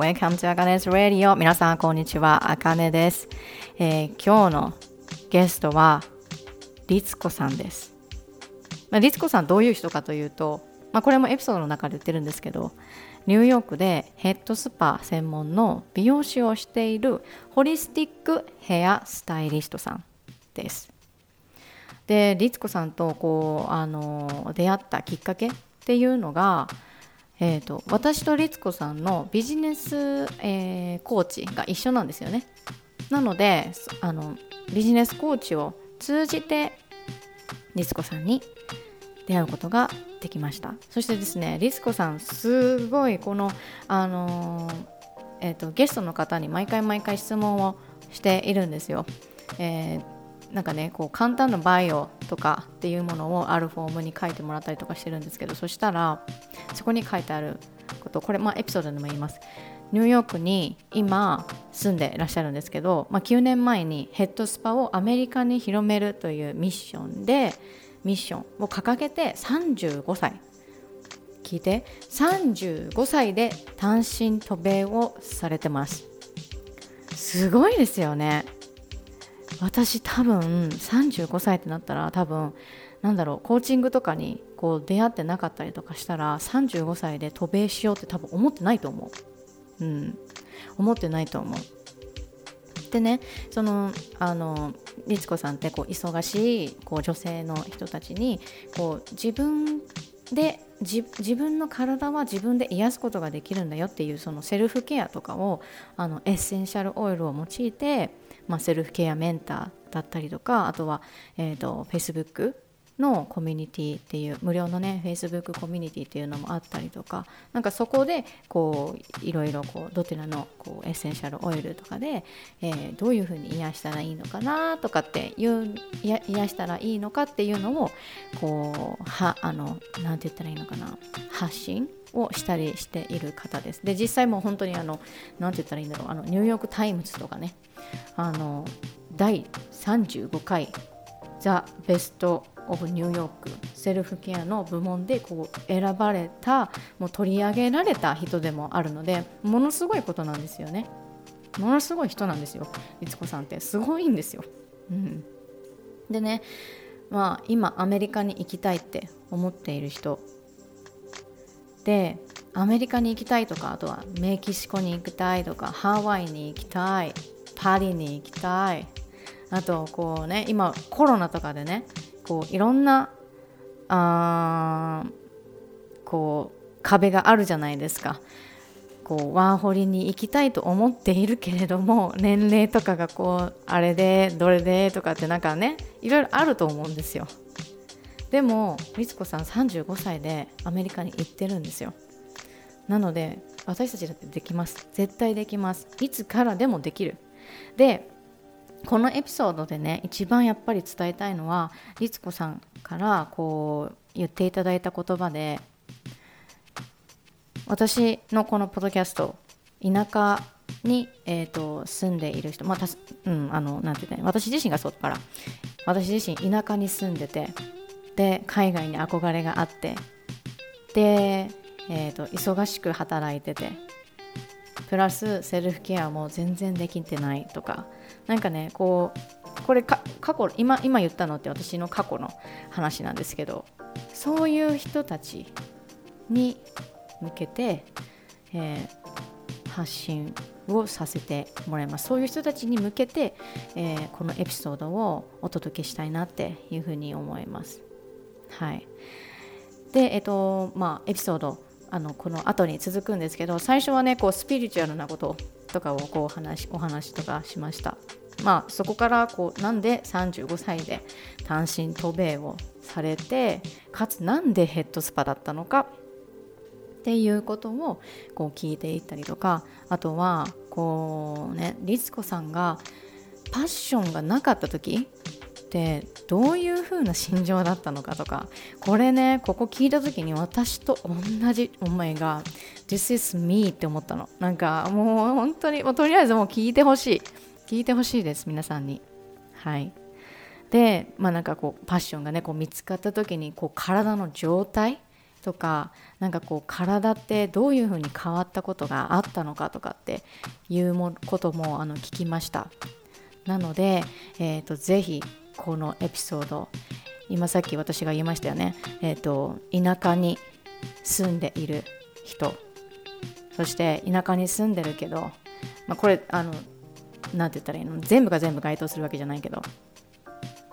Welcome to あかね 's Radio. 皆さんこんにちは。あかねです、えー、今日のゲストはりつこさんです、まあ、りつこさんどういう人かというと、まあ、これもエピソードの中で言ってるんですけどニューヨークでヘッドスパ専門の美容師をしているホリスティックヘアスタイリストさんです。で律子さんとこうあの出会ったきっかけっていうのがえーと、私と律子さんのビジネス、えー、コーチが一緒なんですよね。なのであのビジネスコーチを通じて律子さんに出会うことができました。そしてですね律子さんすごいこのあの、えーと、ゲストの方に毎回毎回質問をしているんですよ、えーなんかねこう簡単なバイオとかっていうものをあるフォームに書いてもらったりとかしてるんですけどそしたらそこに書いてあることこれまあエピソードでも言います。ニューヨークに今住んでいらっしゃるんですけど、まあ、9年前にヘッドスパをアメリカに広めるというミッションでミッションを掲げて35歳。聞いて。35歳で単身渡米をされてます。すごいですよね。私多分35歳ってなったら多分なんだろうコーチングとかにこう出会ってなかったりとかしたら35歳で渡米しようって多分思ってないと思う。うん。思ってないと思う。でねそのあの律子さんってこう忙しいこう女性の人たちにこう自分で自分の体は自分で癒すことができるんだよっていうそのセルフケアとかをあのエッセンシャルオイルを用いてまあ、セルフケアメンターだったりとかあとは、えーと、Facebook のコミュニティっていう無料のね Facebook コミュニティっていうのもあったりとかなんかそこでこういろいろこうどちらのこうエッセンシャルオイルとかで、えー、どういうふうに癒したらいいのかなとかっていう癒したらいいのかっていうのをこうはあのなて言ったらいいのかな発信をしたりしている方です。で実際もう本当にあの何て言ったらいいんだろう。あのニューヨーク・タイムズとかね。あの第35回ザ・ベスト・オブ・ニューヨークセルフケアの部門でこう選ばれたもう取り上げられた人でもあるのでものすごいことなんですよね。ものすごい人なんですよ。律子さんって。すごいんですよ、うん、でねまあ今アメリカに行きたいって思っている人でアメリカに行きたいとかあとはメキシコに行きたいとかハワイに行きたいパリに行きたいあとこうね今コロナとかでねこういろんなあこう壁があるじゃないですか。こうワーホリに行きたいと思っているけれども年齢とかがこうあれでどれでとかってなんかねいろいろあると思うんですよ。でも律子さん35歳でアメリカに行ってるんですよ。なので私たちだってできます。絶対できます。いつからでもできる。でこのエピソードでね一番やっぱり伝えたいのは律子さんからこう言っていただいた言葉で私のこのポッドキャスト田舎に、えーと、住んでいる人、まあたうん、あのなんて言った私自身がそうだから。私自身田舎に住んでてで海外に憧れがあって。で、えーと忙しく働いてて。プラスセルフケアも全然できてないとか。なんかねこうこれ過去今今言ったのって私の過去の話なんですけど。そういう人たちに向けて、えー、発信をさせてもらいます。そういう人たちに向けて、えー、このエピソードをお届けしたいなっていうふうに思います。はい。でえっ、とまあエピソードあのこの後に続くんですけど最初はねこうスピリチュアルなこととかをこう話お話とかしました。まあそこからこうなんで35歳で単身渡米をされてかつなんでヘッドスパだったのかっていうことをこう聞いていったりとかあとはこうね律子さんがパッションがなかった時ってどういう風な心情だったのかとかこれねここ聞いた時に私と同じ思いが This is me って思ったの。なんかもう本当にもうとりあえずもう聞いてほしい。聞いてほしいです皆さんに。はい。でまあなんかこうパッションがねこう見つかった時にこう体の状態とかなんかこう体ってどういうふうに変わったことがあったのかとかっていうこともあの聞きました。なので、えーと、ぜひこのエピソード。今さっき私が言いましたよね、えーと、田舎に住んでいる人。そして田舎に住んでるけど、まあ、これあのなんて言ったらいいの？全部が全部該当するわけじゃないけど。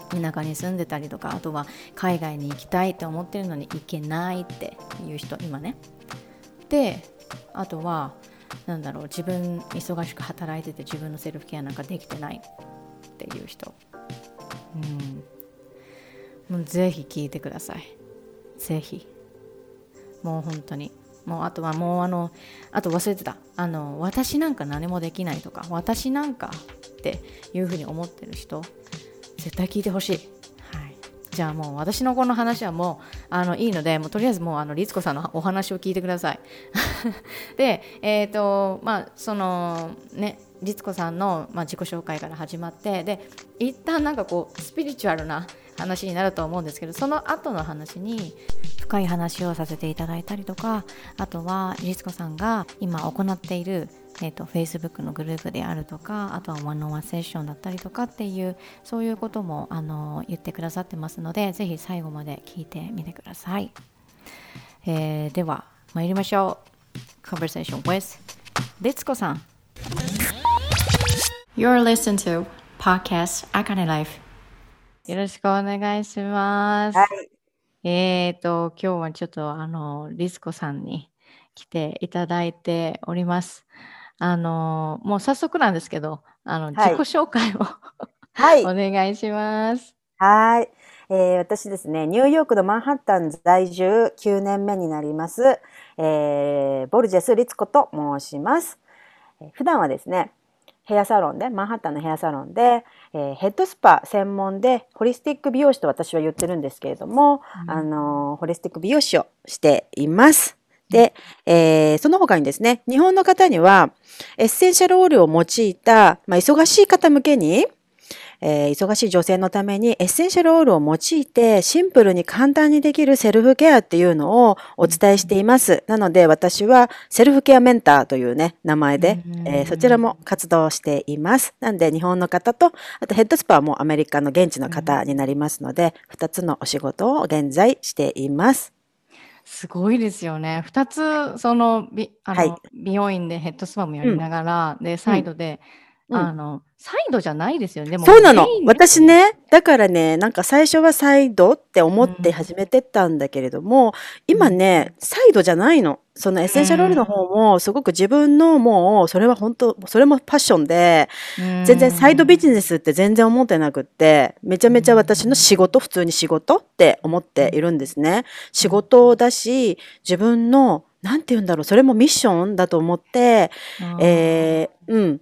田舎に住んでたりとかあとは海外に行きたいと思ってるのに行けないっていう人今ね。であとはなんだろう自分忙しく働いてて自分のセルフケアなんかできてないっていう人。うん。もうぜひ聞いてください。ぜひ。もう本当に。もうあとはもうあのあと忘れてた。あの私なんか何もできないとか私なんかっていうふうに思ってる人絶対聞いてほしい。じゃあもう私のこの話はもうあのいいのでもうとりあえずもうあの律子さんのお話を聞いてください。で、えっ、ー、とまあそのね律子さんの、まあ、自己紹介から始まってで一旦なんかこうスピリチュアルな話になると思うんですけどその後の話に深い話をさせていただいたりとかあとは律子さんが今行っているえーと、Facebook のグループであるとかあとはワンオンワンセッションだったりとかっていうそういうこともあの言ってくださってますのでぜひ最後まで聞いてみてください、えー、では参りましょう。Conversation with 律子さん。You're listening to Podcast Akane Life よろしくお願いします、はい、えっ、ー、と今日はちょっとあの律子さんに来ていただいております。あの、もう早速なんですけど、あの、自己紹介を はい。お願いします。はい。えー、私ですね、ニューヨークのマンハッタン在住9年目になります、えー、ボルジェス・リツコと申します。え普段はですね、ヘアサロンで、マンハッタンのヘアサロンで、えー、ヘッドスパ専門で、ホリスティック美容師と私は言ってるんですけれども、うん、あの、ホリスティック美容師をしています。で、えー、その他にですね、日本の方には、エッセンシャルオイルを用いた、まあ、忙しい方向けに、えー、忙しい女性のためにエッセンシャルオイルを用いてシンプルに簡単にできるセルフケアっていうのをお伝えしています。なので私はセルフケアメンターというね、名前で、えー、そちらも活動しています。なんで日本の方と、あとヘッドスパはもうアメリカの現地の方になりますので、二つのお仕事を現在しています。すごいですよね。2つ、その、びあはい。の、美容院でヘッドスパもやりながら、で、サイドで、うん。あの、サイドじゃないですよね。でもそうなの。私ね、だからね、なんか最初はサイドって思って始めてったんだけれども、今ね、サイドじゃないの。そのエッセンシャルオイルの方も、すごく自分のもう、それは本当、それもパッションで、全然サイドビジネスって全然思ってなくって、めちゃめちゃ私の仕事、普通に仕事って思っているんですね。仕事だし、自分の、なんて言うんだろう、それもミッションだと思って、えー、うん、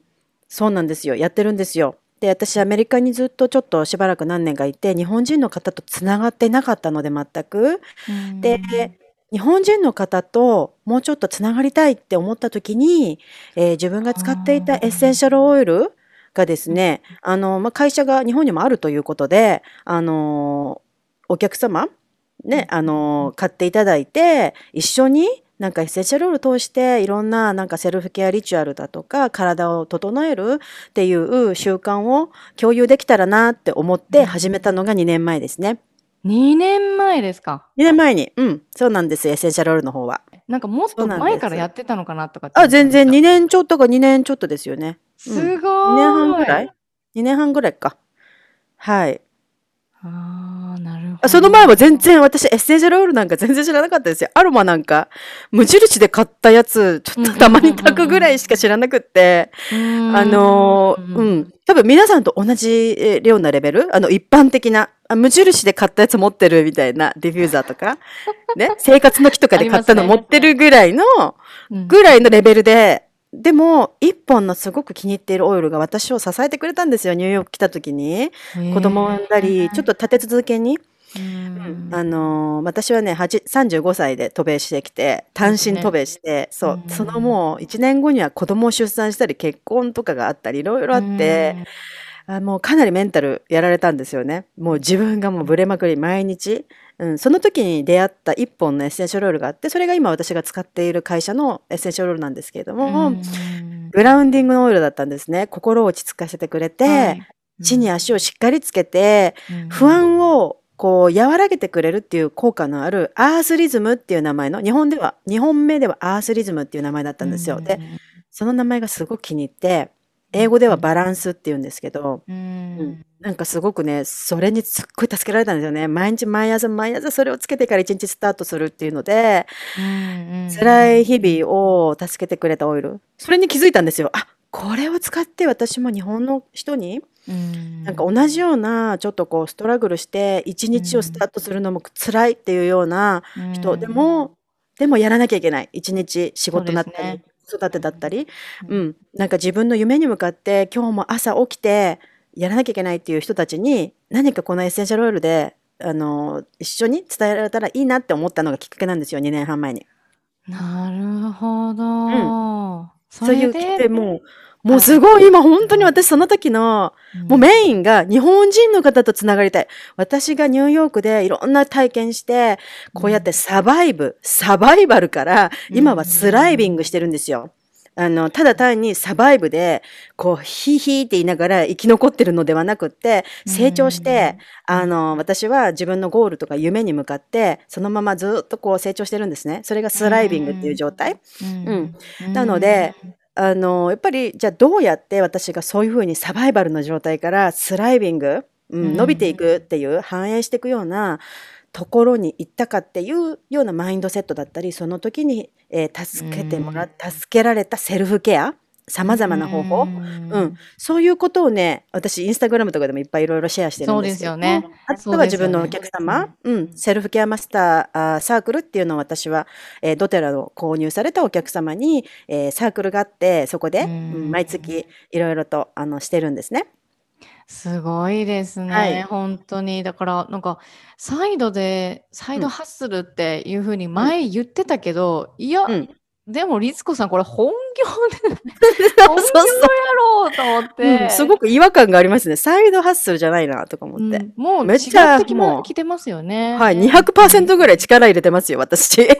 そうなんですよ。やってるんですよ。で、私アメリカにずっとちょっとしばらく何年かいて、日本人の方とつながってなかったので全く。で、日本人の方ともうちょっとつながりたいって思った時に、えー、自分が使っていたエッセンシャルオイルがですね、あの、まあ、会社が日本にもあるということで、あの、お客様、ね、あの、買っていただいて、一緒になんかエッセンシャルオイル通していろんななんかセルフケアリチュアルだとか体を整えるっていう習慣を共有できたらなって思って始めたのが2年前ですね。2年前ですか ?2 年前に。うん。そうなんですエッセンシャルオイルの方は。なんかもっと前からやってたのかなとかあ、全然2年ちょっとか2年ちょっとですよね。すごい。2年半ぐらい ?2 年半ぐらいか。はい。ああ。その前は全然私エッセンシャルオイルなんか全然知らなかったですよ。アロマなんか無印で買ったやつちょっとたまに焚くぐらいしか知らなくって。あのー、うん。多分皆さんと同じようなレベル？あの一般的な無印で買ったやつ持ってるみたいなディフューザーとか、ね、生活の木とかで買ったの持ってるぐらいの、ぐらいのレベルで。でも、一本のすごく気に入っているオイルが私を支えてくれたんですよ、ニューヨーク来た時に。子供を産んだり、ちょっと立て続けに。あのー、私はね、35歳で渡米してきて、単身渡米して、そう、そのもう1年後には子供を出産したり、結婚とかがあったり、いろいろあって、あもうかなりメンタルやられたんですよね。もう自分がもうブレまくり毎日。うん、その時に出会った一本のエッセンシャルオイルがあってそれが今私が使っている会社のエッセンシャルオイルなんですけれども、グラウンディングのオイルだったんですね。心を落ち着かせてくれて、はい、地に足をしっかりつけて、不安をこう和らげてくれるっていう効果のあるアースリズムっていう名前の日本では日本名ではアースリズムっていう名前だったんですよ。でその名前がすごく気に入って英語ではバランスって言うんですけど、うん、なんかすごくねそれにすっごい助けられたんですよね。毎日毎朝毎朝それをつけてから一日スタートするっていうので、うん。辛い日々を助けてくれたオイル。それに気づいたんですよ。あこれを使って私も日本の人になんか同じようなちょっとこうストラグルして一日をスタートするのも辛いっていうような人でもでもやらなきゃいけない。一日仕事だったり、子育てだったり、うん、なんか自分の夢に向かって今日も朝起きてやらなきゃいけないっていう人たちに何かこのエッセンシャルオイルであの一緒に伝えられたらいいなって思ったのがきっかけなんですよ2年半前に。なるほど。うん、そういう来てもうもうすごい今本当に私その時の、もうメインが日本人の方とつながりたい。私がニューヨークでいろんな体験して、こうやってサバイブ、サバイバルから今はスライビングしてるんですよ。あの、ただ単にサバイブで、こう、ヒーヒーって言いながら生き残ってるのではなくって、成長して、あの、私は自分のゴールとか夢に向かって、そのままずっとこう成長してるんですね。それがスライビングっていう状態。うん。なので、あの、やっぱり、じゃあどうやって私がそういうふうにサバイバルの状態からスライビング、うん、伸びていくっていう、反映していくようなところに行ったかっていうようなマインドセットだったり、その時に、えー、助けてもら、助けられたセルフケア様々な方法、うん、そういうことをね、私インスタグラムとかでもいっぱいいろいろシェアしてるんですよ。ね。あとは自分のお客様、うね、うん、セルフケアマスターあサークルっていうのを私は、えー、ドテラの購入されたお客様に、えー、サークルがあって、そこで、うん、毎月いろいろとあのしてるんですね。すごいですね、はい、本当に。だから、なんか、サイドで、サイドハッスルっていうふうに前言ってたけど、うん、いや、うん、でも、律子さん、これ本業で、本業やろうと思って、うん、すごく違和感がありますね。サイドハッスルじゃないな、とか思って。うん、もう、めっちゃ、もう、来てますよね。はい、200%ぐらい力入れてますよ、私。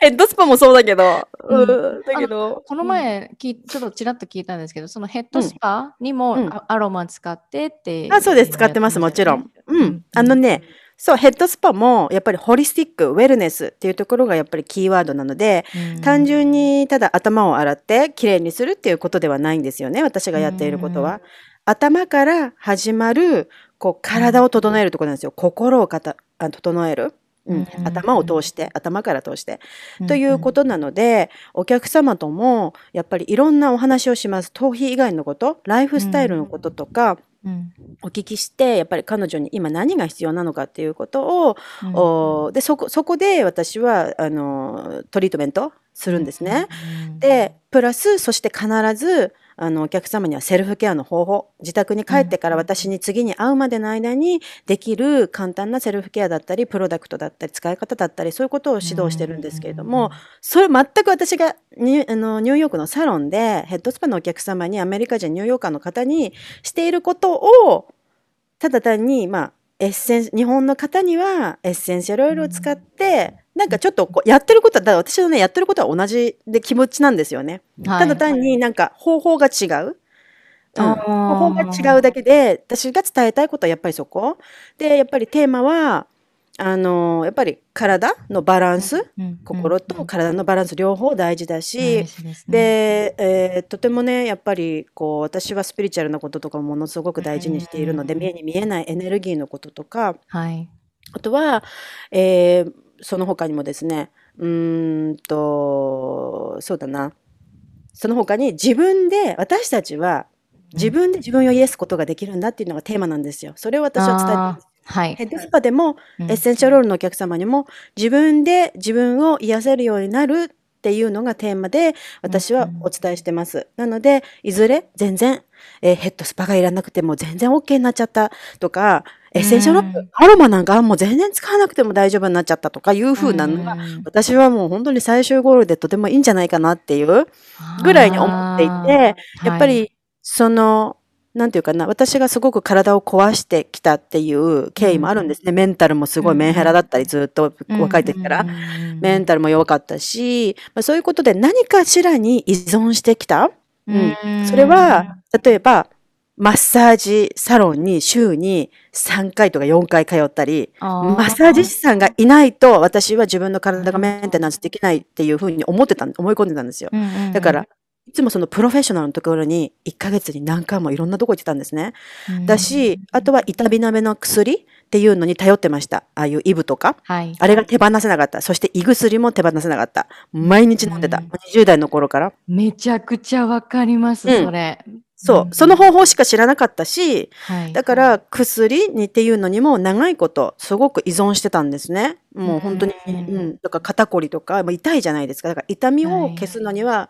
ヘッドスパもそうだけど。うん、だけど。この前、きちょっとちらっと聞いたんですけど、そのヘッドスパにもアロマ使ってって、あ、そうです。使ってます、もちろん。うん。あのね、そう、ヘッドスパもやっぱりホリスティック、ウェルネスっていうところがやっぱりキーワードなので、単純にただ頭を洗ってきれいにするっていうことではないんですよね、私がやっていることは。頭から始まる、こう、体を整えるところなんですよ。心をかたあ整える。うん、頭を通して頭から通して、ということなのでお客様ともやっぱりいろんなお話をします。頭皮以外のことライフスタイルのこととか、うん、お聞きしてやっぱり彼女に今何が必要なのかっていうことを、うん、でそこそこで私はあのトリートメントするんですね。うん、でプラスそして必ずあのお客様にはセルフケアの方法。自宅に帰ってから私に次に会うまでの間にできる簡単なセルフケアだったりプロダクトだったり使い方だったりそういうことを指導してるんですけれどもそれ全く私がニあのニューヨークのサロンでヘッドスパのお客様にアメリカ人ニューヨーカーの方にしていることをただ単にまあエッセン日本の方にはエッセンシャルオイルを使って、なんかちょっとこうやってることは、だ私のね、やってることは同じで気持ちなんですよね。はい、ただ単になんか方法が違う。うん、方法が違うだけで、私が伝えたいことはやっぱりそこ。で、やっぱりテーマは、あのやっぱり体のバランス、うん、心と体のバランス両方大事だし、で、ね、えー、とてもねやっぱりこう私はスピリチュアルなこととかものすごく大事にしているので、目に見えないエネルギーのこととか、はい、あとは、えー、その他にもですねうんとそうだなその他に自分で私たちは自分で自分を癒すことができるんだっていうのがテーマなんですよ。それを私は伝えてます。はい、ヘッドスパでも、エッセンシャルオイルのお客様にも自分で自分を癒せるようになるっていうのがテーマで私はお伝えしてます。なのでいずれ全然、えー、ヘッドスパがいらなくても全然 OK になっちゃったとかエッセンシャルオイル、アロマなんかもう全然使わなくても大丈夫になっちゃったとかいう風なのが、私はもう本当に最終ゴールでとてもいいんじゃないかなっていうぐらいに思っていて、やっぱりそのなんていうかな、私がすごく体を壊してきたっていう経緯もあるんですね。メンタルもすごいメンヘラだったり、ずっと若い時から。メンタルも弱かったし、まあ、そういうことで何かしらに依存してきた。うん。それは、例えば、マッサージサロンに週に3回とか4回通ったり、マッサージ師さんがいないと私は自分の体がメンテナンスできないっていうふうに思ってた、思い込んでたんですよ。だから、いつもそのプロフェッショナルのところに1ヶ月に何回もいろんなとこ行ってたんですね。だし、あとは痛み止めの薬っていうのに頼ってました。ああいうイブとか。はい。あれが手放せなかった。そして胃薬も手放せなかった。毎日飲んでた。うん20代の頃から。めちゃくちゃわかります、うんそれ。そう。んその方法しか知らなかったし、はい。だから薬にっていうのにも長いことすごく依存してたんですね。もう本当に、ううんん。だから肩こりとか、もう痛いじゃないですか。だから痛みを消すのには、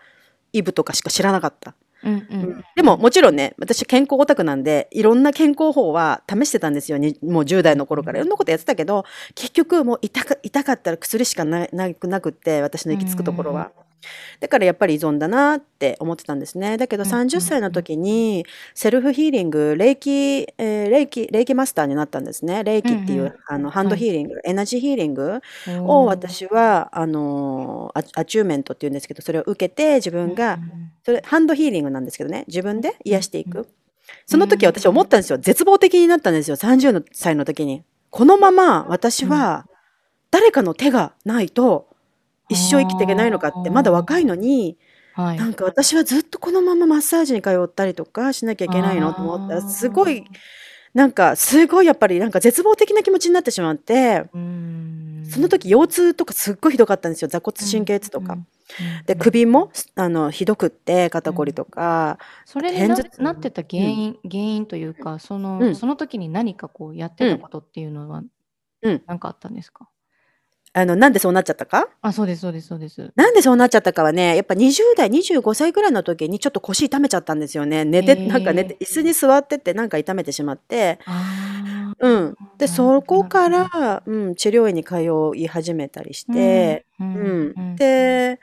イブとかしか知らなかった。うんうん。でももちろんね、私健康オタクなんで、いろんな健康法は試してたんですよ。にもう10代の頃からいろんなことやってたけど、結局もう痛か痛かったら薬しかななくなくって、私の行き着くところは。だからやっぱり依存だなって思ってたんですね。だけどうん30歳の時にセルフヒーリング、霊気、えー霊気、霊気マスターになったんですね。霊気っていう、うんうん。あのハンドヒーリング、エナジーヒーリングを私は、あのーアアチューメントっていうんですけど、それを受けて自分が、それハンドヒーリングなんですけどね。自分で癒していく、その時私思ったんですよ。絶望的になったんですよ。30歳の時に。このまま私は誰かの手がないと一生生きていけないのかってまだ若いのにはい。なんか私はずっとこのままマッサージに通ったりとかしなきゃいけないのと思ったらすごいなんかすごいやっぱりなんか絶望的な気持ちになってしまってうん。その時腰痛とかすっごいひどかったんですよ座骨神経痛とか。で首もあのひどくって肩こりとか、それにななってた原因、原因というかその、うん。その時に何かこうやってたことっていうのはうん。何かあったんですか、あのなんでそうなっちゃったか？あそうですそうですそうです。なんでそうなっちゃったかはね、やっぱ20代、25歳ぐらいの時にちょっと腰痛めちゃったんですよね。寝て、なんか寝て、椅子に座っててなんか痛めてしまって。あうん。で、そこから、うん、治療院に通い始めたりして、ううんん。で、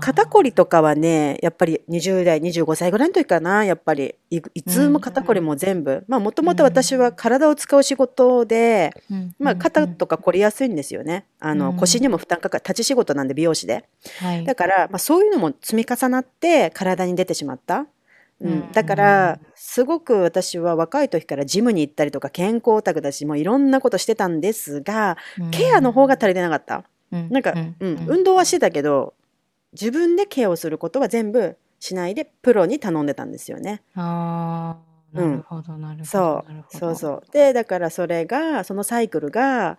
肩こりとかはね、やっぱり20代、25歳ぐらいの時かな、やっぱり、いいつも肩こりも全部。まあ、もともと私は体を使う仕事で、うんまあ、肩うんとか凝りやすいんですよね。あの、うん腰にも負担かかる、立ち仕事なんで美容師で。はいだから、まあ、そういうのも積み重なって体に出てしまった。ううん。ん、だからすごく私は若い時からジムに行ったりとか健康オタクだしもういろんなことしてたんですがケアの方が足りてなかった。うん。なんか、ううん。ん。運動はしてたけど自分でケアをすることは全部しないでプロに頼んでたんですよね。あなるほど、なるほど。そう。そうそう。でだからそれがそのサイクルが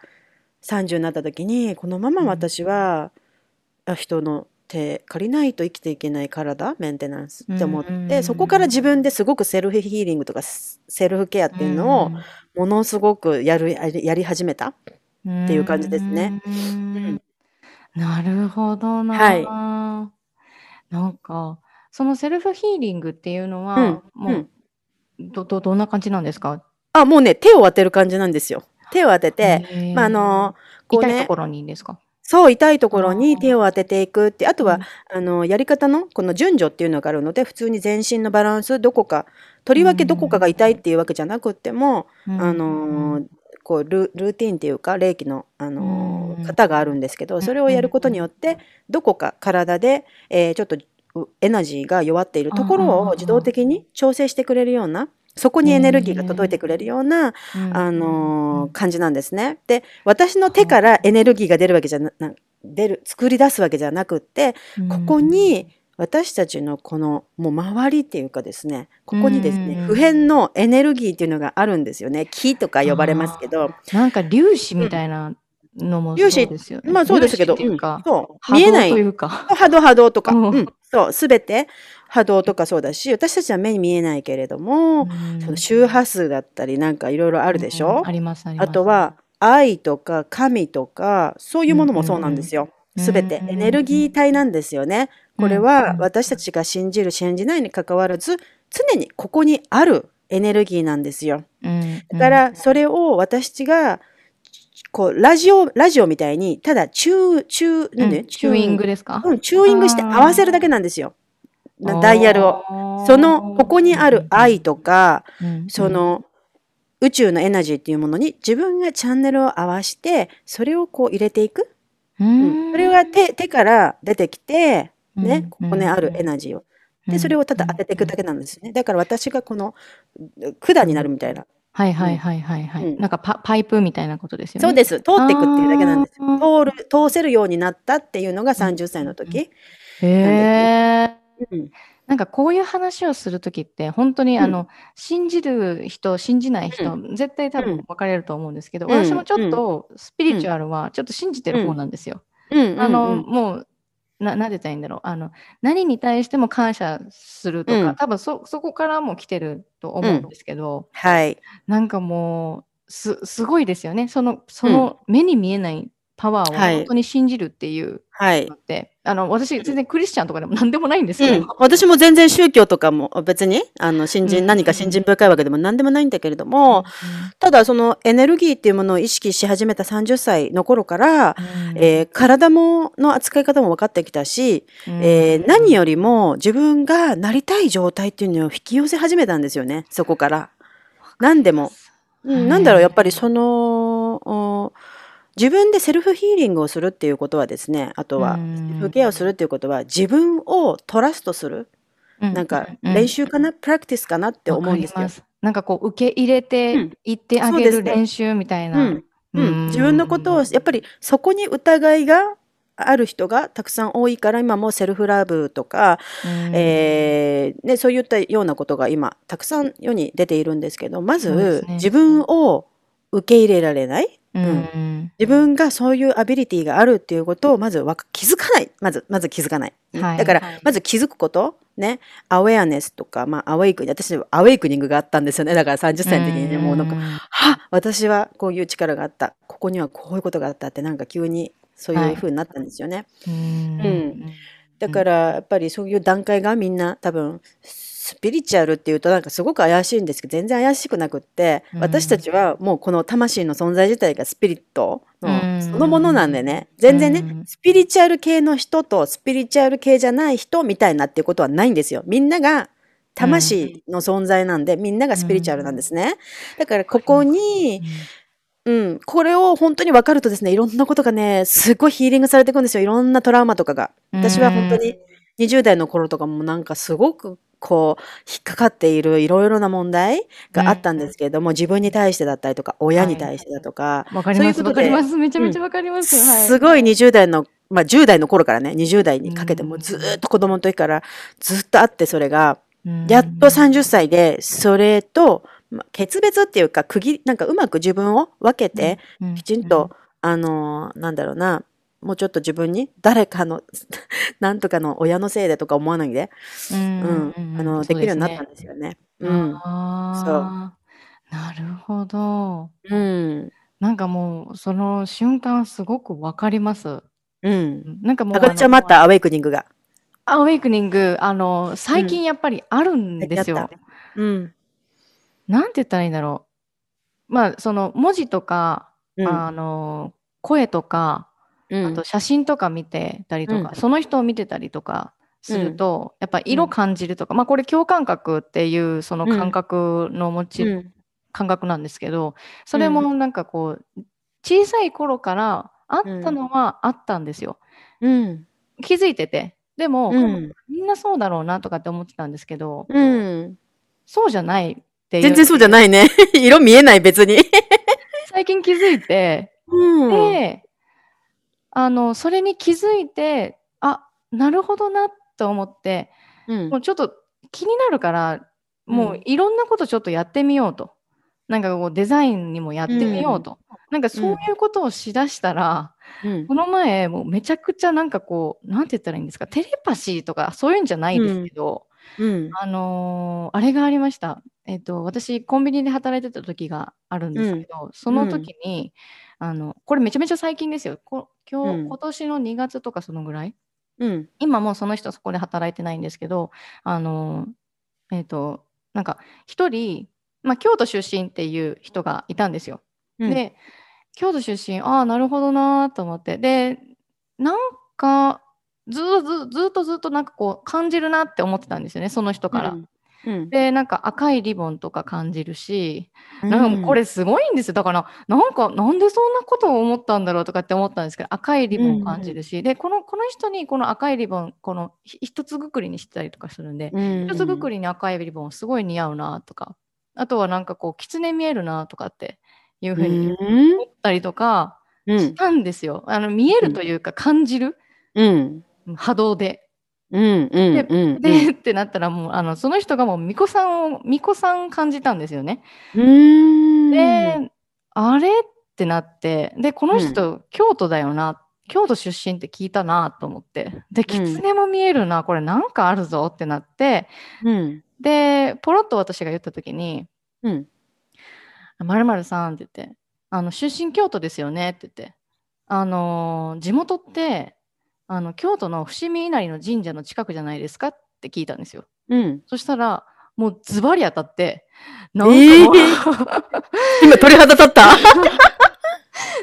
30になった時にこのまま私は、あ人の手借りないと生きていけない体メンテナンスって思って、うん。そこから自分ですごくセルフヒーリングとかセセルフケアっていうのをものすごくやるやり始めた。うんっていう感じですね。うん。なるほどな。はい。なんか、そのセルフヒーリングっていうのは、うんもう、ど、ど、どんな感じなんですか？あもうね手を当てる感じなんですよ。手を当てて、まああのこうね痛いところにですか？そう痛いところに手を当てていくってあとは、うん。あのやり方のこの順序っていうのがあるので普通に全身のバランスどこかとりわけどこかが痛いっていうわけじゃなくっても、あのーこうルルーティンっていうか霊気の、あのーうん型があるんですけどそれをやることによってどこか体で、えーちょっとうエナジーが弱っているところうんを自動的に調整してくれるようなそこにエネルギーが届いてくれるような、あのー感じなんですね。で私の手からエネルギーが出るわけじゃなな出る作り出すわけじゃなくってここに私たちのこのもう周りっていうかですねここにですねうん。普遍のエネルギーっていうのがあるんですよね。気とか呼ばれますけど。なんか粒子みたいなのもそうですよね。まあそうですけど、うん、そう。見えない。というか。波動波動とか、ううんん。そう。すべて波動とかそうだし私たちは目に見えないけれども、うん。その周波数だったりなんかいろいろあるでしょ、うん。ありますあります。あとは愛とか神とかそういうものもそうなんですよ。うんすべてエネルギー体なんですよね。これは私たちが信じる信じないに関わらず常にここにあるエネルギーなんですよ。うん、だからそれを私がこうラジオラジオみたいにただチューチューうん、なんでチューイングですか、うん、チューイングして合わせるだけなんですよ。なダイヤルを。その、ここにある愛とか、うんそ、の、宇宙のエナジーっていうものに自分がチャンネルを合わせて、それをこう入れていく。ううんんそれが手手から出てきて、うんね、ここにあるエナジーを。で、それをただ当てていくだけ。けなんですね。だから私がこの管になるみたいな。はいはいはいはいはい。うんなんかパパイプみたいなことですよね。そうです。通っていくっていうだけなんです通る、通せるようになったっていうのが30歳の時。へえ。うん。なんかこういう話をするときって本当にうん。あの、信じる人信じない人、う絶対多うん。分分かれると思うんですけど、うん。私もちょっとスピリチュアルはちょっと信じてる方なんですよ。うん。あの、うん。もうななんて言ったらいいんだろう。あの何に対しても感謝するとか、うん。多分そそこからも来てると思うんですけど、はい。なんかもうすすごいですよね。そのその目に見えないパワーをはい。本当に信じるっていうはい。あの私全然クリスチャンとかでも何でもないんですけど、うん、私も全然宗教とかも別にあの信心、うん。何か信心深いわけでも何でもないんだけれども、ただそのエネルギーっていうものを意識し始めた30歳の頃から、うん。えー体もの扱い方も分かってきたし、うん。えー何よりも自分がなりたい状態っていうのを引き寄せ始めたんですよねそこから。何でも。うん、なんだろうやっぱりそのお自分でセルフヒーリングをするっていうことはですねあとはうん。セルフケアをするっていうことは自分をトラストする。なんか練習かな、プラクティスかなって思うんですよ。なんかこう受け入れうてん。いってあげる練習みたいな。うん。うん、自分のことをやっぱりそこに疑いがある人がたくさん多いから今もセルフラブとか、うん。えーね、そういったようなことが今たくさん世に出ているんですけどまず、自分を受け入れられないうん。自分がそういうアビリティがあるっていうことをまず気づかない。まずまず気づかない、はい。だから、はい。まず気づくこと。ね。アウェアネスとか、まあ、アウェイク私アウェイクニングがあったんですよね。だから30歳の時にねもうなんかは私はこういう力があった。ここにはこういうことがあったってなんか急にそういう風になったんですよね、うん。うん。だからやっぱりそういう段階がみんな多分スピリチュアルっていうとなんかすごく怪しいんですけど全然怪しくなくって、うん。私たちはもうこの魂の存在自体がスピリットうん。のそのものなんでね。全然ね、うん。スピリチュアル系の人とスピリチュアル系じゃない人みたいなっていうことはないんですよ。みんなが魂の存在なんで、みんながスピリチュアルなんですね。だからここに、うん、これを本当に分かるとですね、いろんなことがね、すごいヒーリングされていくんですよ。いろんなトラウマとかが。私は本当に20代の頃とかもなんかすごくこう、引っかかっているいろいろな問題があったんですけれども、自分に対してだったりとか、親に対してだとか、わかりますそういうことでわかります。めちゃめちゃわかります、はい。すごい20代の、まあ10代の頃からね、20代にかけてもずーっと子供の時からずっとあって、それが、うん。やっと30歳で、それと、まあ決別っていうか、区切り、なんかうまく自分を分けて、うん。きちんと、あのーなんだろうな、もうちょっと自分に誰かの、なんとかの親のせいでとか思わないで、うんうん、あの、できるようになったんですよね。うん。ああなるほどうん。なんかもうその瞬間すごくわかりますうん。なんかもうあちゃんまたアウェイクニングが。アウェイクニングあの最近やっぱりあるんですよ、うん。なんて言ったらいいんだろうまあその文字とか、うん。あの声とかうんあと写真とか見てたりとか、うんその人を見てたりとかすると、やっぱ色感じるとか、まあこれ共感覚っていうその感覚の持ち、うん感覚なんですけどそれもなんかこう小さい頃からあったのはあったんですよ。うん。気づいててでも、うん。みんなそうだろうなとかって思ってたんですけど、うん。そうじゃないっていう全然そうじゃないね。色見えない、別に。最近気づいて、うん。であのそれに気づいてあなるほどなと思ってうんもうちょっと気になるからもういろんなことちょっとやってみようと。なんかこうデザインにもやってみようと。なんかそういうことをしだしたら、うんこの前もうめちゃくちゃなんかこう、なんて言ったらいいんですか、テレパシーとかそういうんじゃないですけど、うん。あのーあれがありました。えっ、と、私コンビニで働いてた時があるんですけど、その時に、あの、これめちゃめちゃ最近ですよ。こ今日、うん今年の2月とかそのぐらい？うん。今もうその人そこで働いてないんですけど、あのーえっ、と、なんか一人、まあ、京都出身っていう人がいたんですよ。うん、で、京都出身、ああ、なるほどなーと思って。で、なんか、ずーずずーっとずっとなんかこう感じるなって思ってたんですよねその人から。うん。うん。でなんか赤いリボンとか感じるし、うん。なんかこれすごいんですよ。だからなんかなんでそんなことを思ったんだろうとかって思ったんですけど赤いリボン感じるし、でこのこの人にこの赤いリボンこのひ一つぐくりにしてたりとかするんで、うん一つぐくりに赤いリボンすごい似合うなとかあとはなんかこう狐見えるなとかっていうふうにうん。思ったりとかうん。したんですよ。あの見えるというか感じるうん。波動で。うんうんうんで、ってなったらもうあのその人がもう巫女さんを巫女さん感じたんですよね。うん。で、あれ？ってなって。でこの人、京都だよな。京都出身って聞いたなと思って。で狐も見えるな。これなんかあるぞってなって。うん。でポロッと私が言った時にうん「まるさん」って言ってあの「出身京都ですよね」って言ってあのー地元ってあの京都の伏見稲荷の神社の近くじゃないですかって聞いたんですよ。うんそしたらもうズバリ当たってなんかえもう、今鳥肌立った？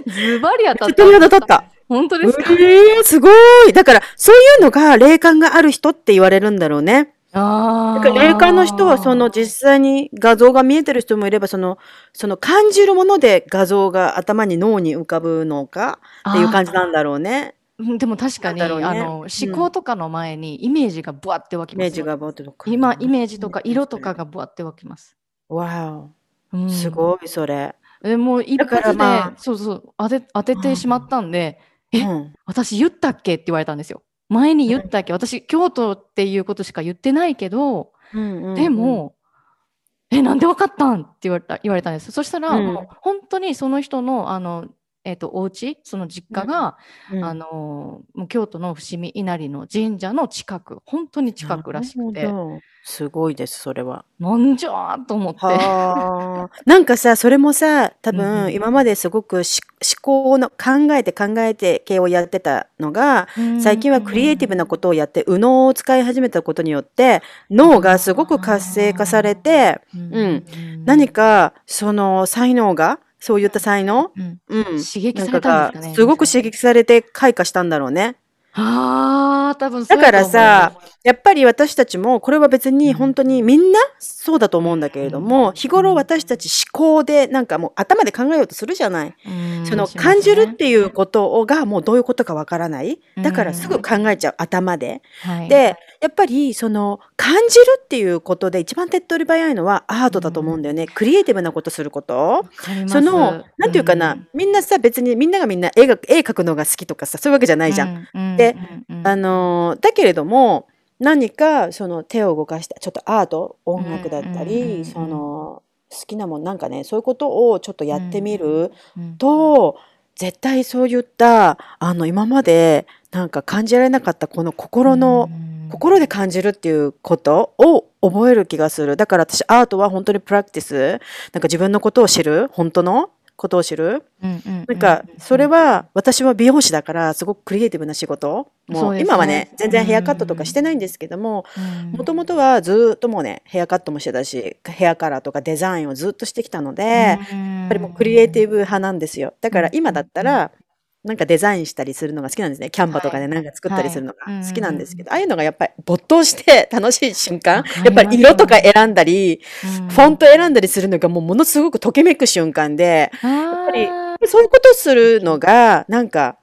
ズバリ当たった。鳥肌立った。本当ですか、えー、すごい。だから、そういうのが霊感がある人って言われるんだろうね。あだから霊感の人は、その実際に画像が見えてる人もいれば、その、その感じるもので画像が頭に脳に浮かぶのかっていう感じなんだろうね。うんでも確かに、ねあの思考とかの前にイメージがブワって湧きますよイメージがぼーってとか。今イメージとか色とかがブワって湧きます。わうんお、すごい、それ。でもう一だから発で、まあそうそう当て当ててしまったんで、えうん。私言ったっけって言われたんですよ。前に言ったっけ、私京都っていうことしか言ってないけど、うんうんで、も、え、なんでわかったんって言われた言われたんです。そしたら、うんもう本当にその人の、あの、えっとお家その実家が、うん。あのもう京都の伏見稲荷の神社の近く本当に近くらしくて。すごいです、それは。なんじゃーと思って。はあ。なんかさ、それもさ、多うんうん。分今まですごくし思考の考えて考えて系をやってたのが、最近はクリエイティブなことをやって、右脳を使い始めたことによって、脳がすごく活性化されて、うん。何かその才能が、そういった才能、うんうん、刺激されたんですかね。がすごく刺激されて開花したんだろうね。ああ、多分だからさ、やっぱり私たちも、これは別に本当にみんなそうだと思うんだけれども、日頃私たち思考で、なんかもう頭で考えようとするじゃない。うんその感じるっていうことがもうどういうことかわからない。だからすぐ考えちゃう、頭で。はい、で、やっぱりその感じるっていうことで一番手っ取り早いのはアートだと思うんだよね。クリエイティブなことすること。その、なんていうかな、みんなさ、別にみんながみんな絵が絵描くのが好きとかさ、そういうわけじゃないじゃん。ん。であのーだけれども何かその手を動かしたちょっとアート音楽だったり、うんうんうんうんその好きなもんなんかねそういうことをちょっとやってみるうんと、絶対そういったあの今までなんか感じられなかったこの心の、うん。心で感じるっていうことを覚える気がする。だから私アートは本当にプラクティス。なんか自分のことを知る。本当のことを知る？なんか、それは、私は美容師だから、すごくクリエイティブな仕事？もう、今はね、全然ヘアカットとかしてないんですけども、もともとはずーっともうね、ヘアカットもしてたし、ヘアカラーとかデザインをずっとしてきたので、やっぱりもうクリエイティブ派なんですよ。だから今だったら、なんかデザインしたりするのが好きなんですね。キャンバとかでなんか作ったりするのがはい。好きなんですけど、ああいうのがやっぱり没頭して楽しい瞬間。やっぱり色とか選んだり、うん。フォント選んだりするのがもうものすごくときめく瞬間で、やぱりそういうことするのが、なんか、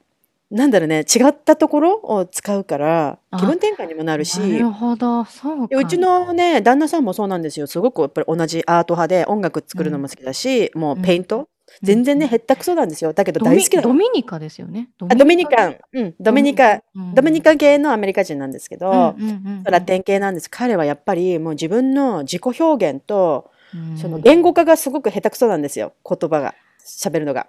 なんだろうね、違ったところを使うから、あ気分転換にもなるし、なるほど、そううちのね、旦那さんもそうなんですよ。すごくやっぱり同じアート派で音楽作るのも好きだし、もうペイント、全然ね、へったくそなんですよ。だけど大好きだドミニカですよね。ドあドミニカン、うん、ドミニカ、ドミニカカ系のアメリカ人なんですけど、ラテン系なんです。彼はやっぱりもう自分の自己表現と、うんその言語化がすごく下手くそなんですよ。言葉が、喋るのが。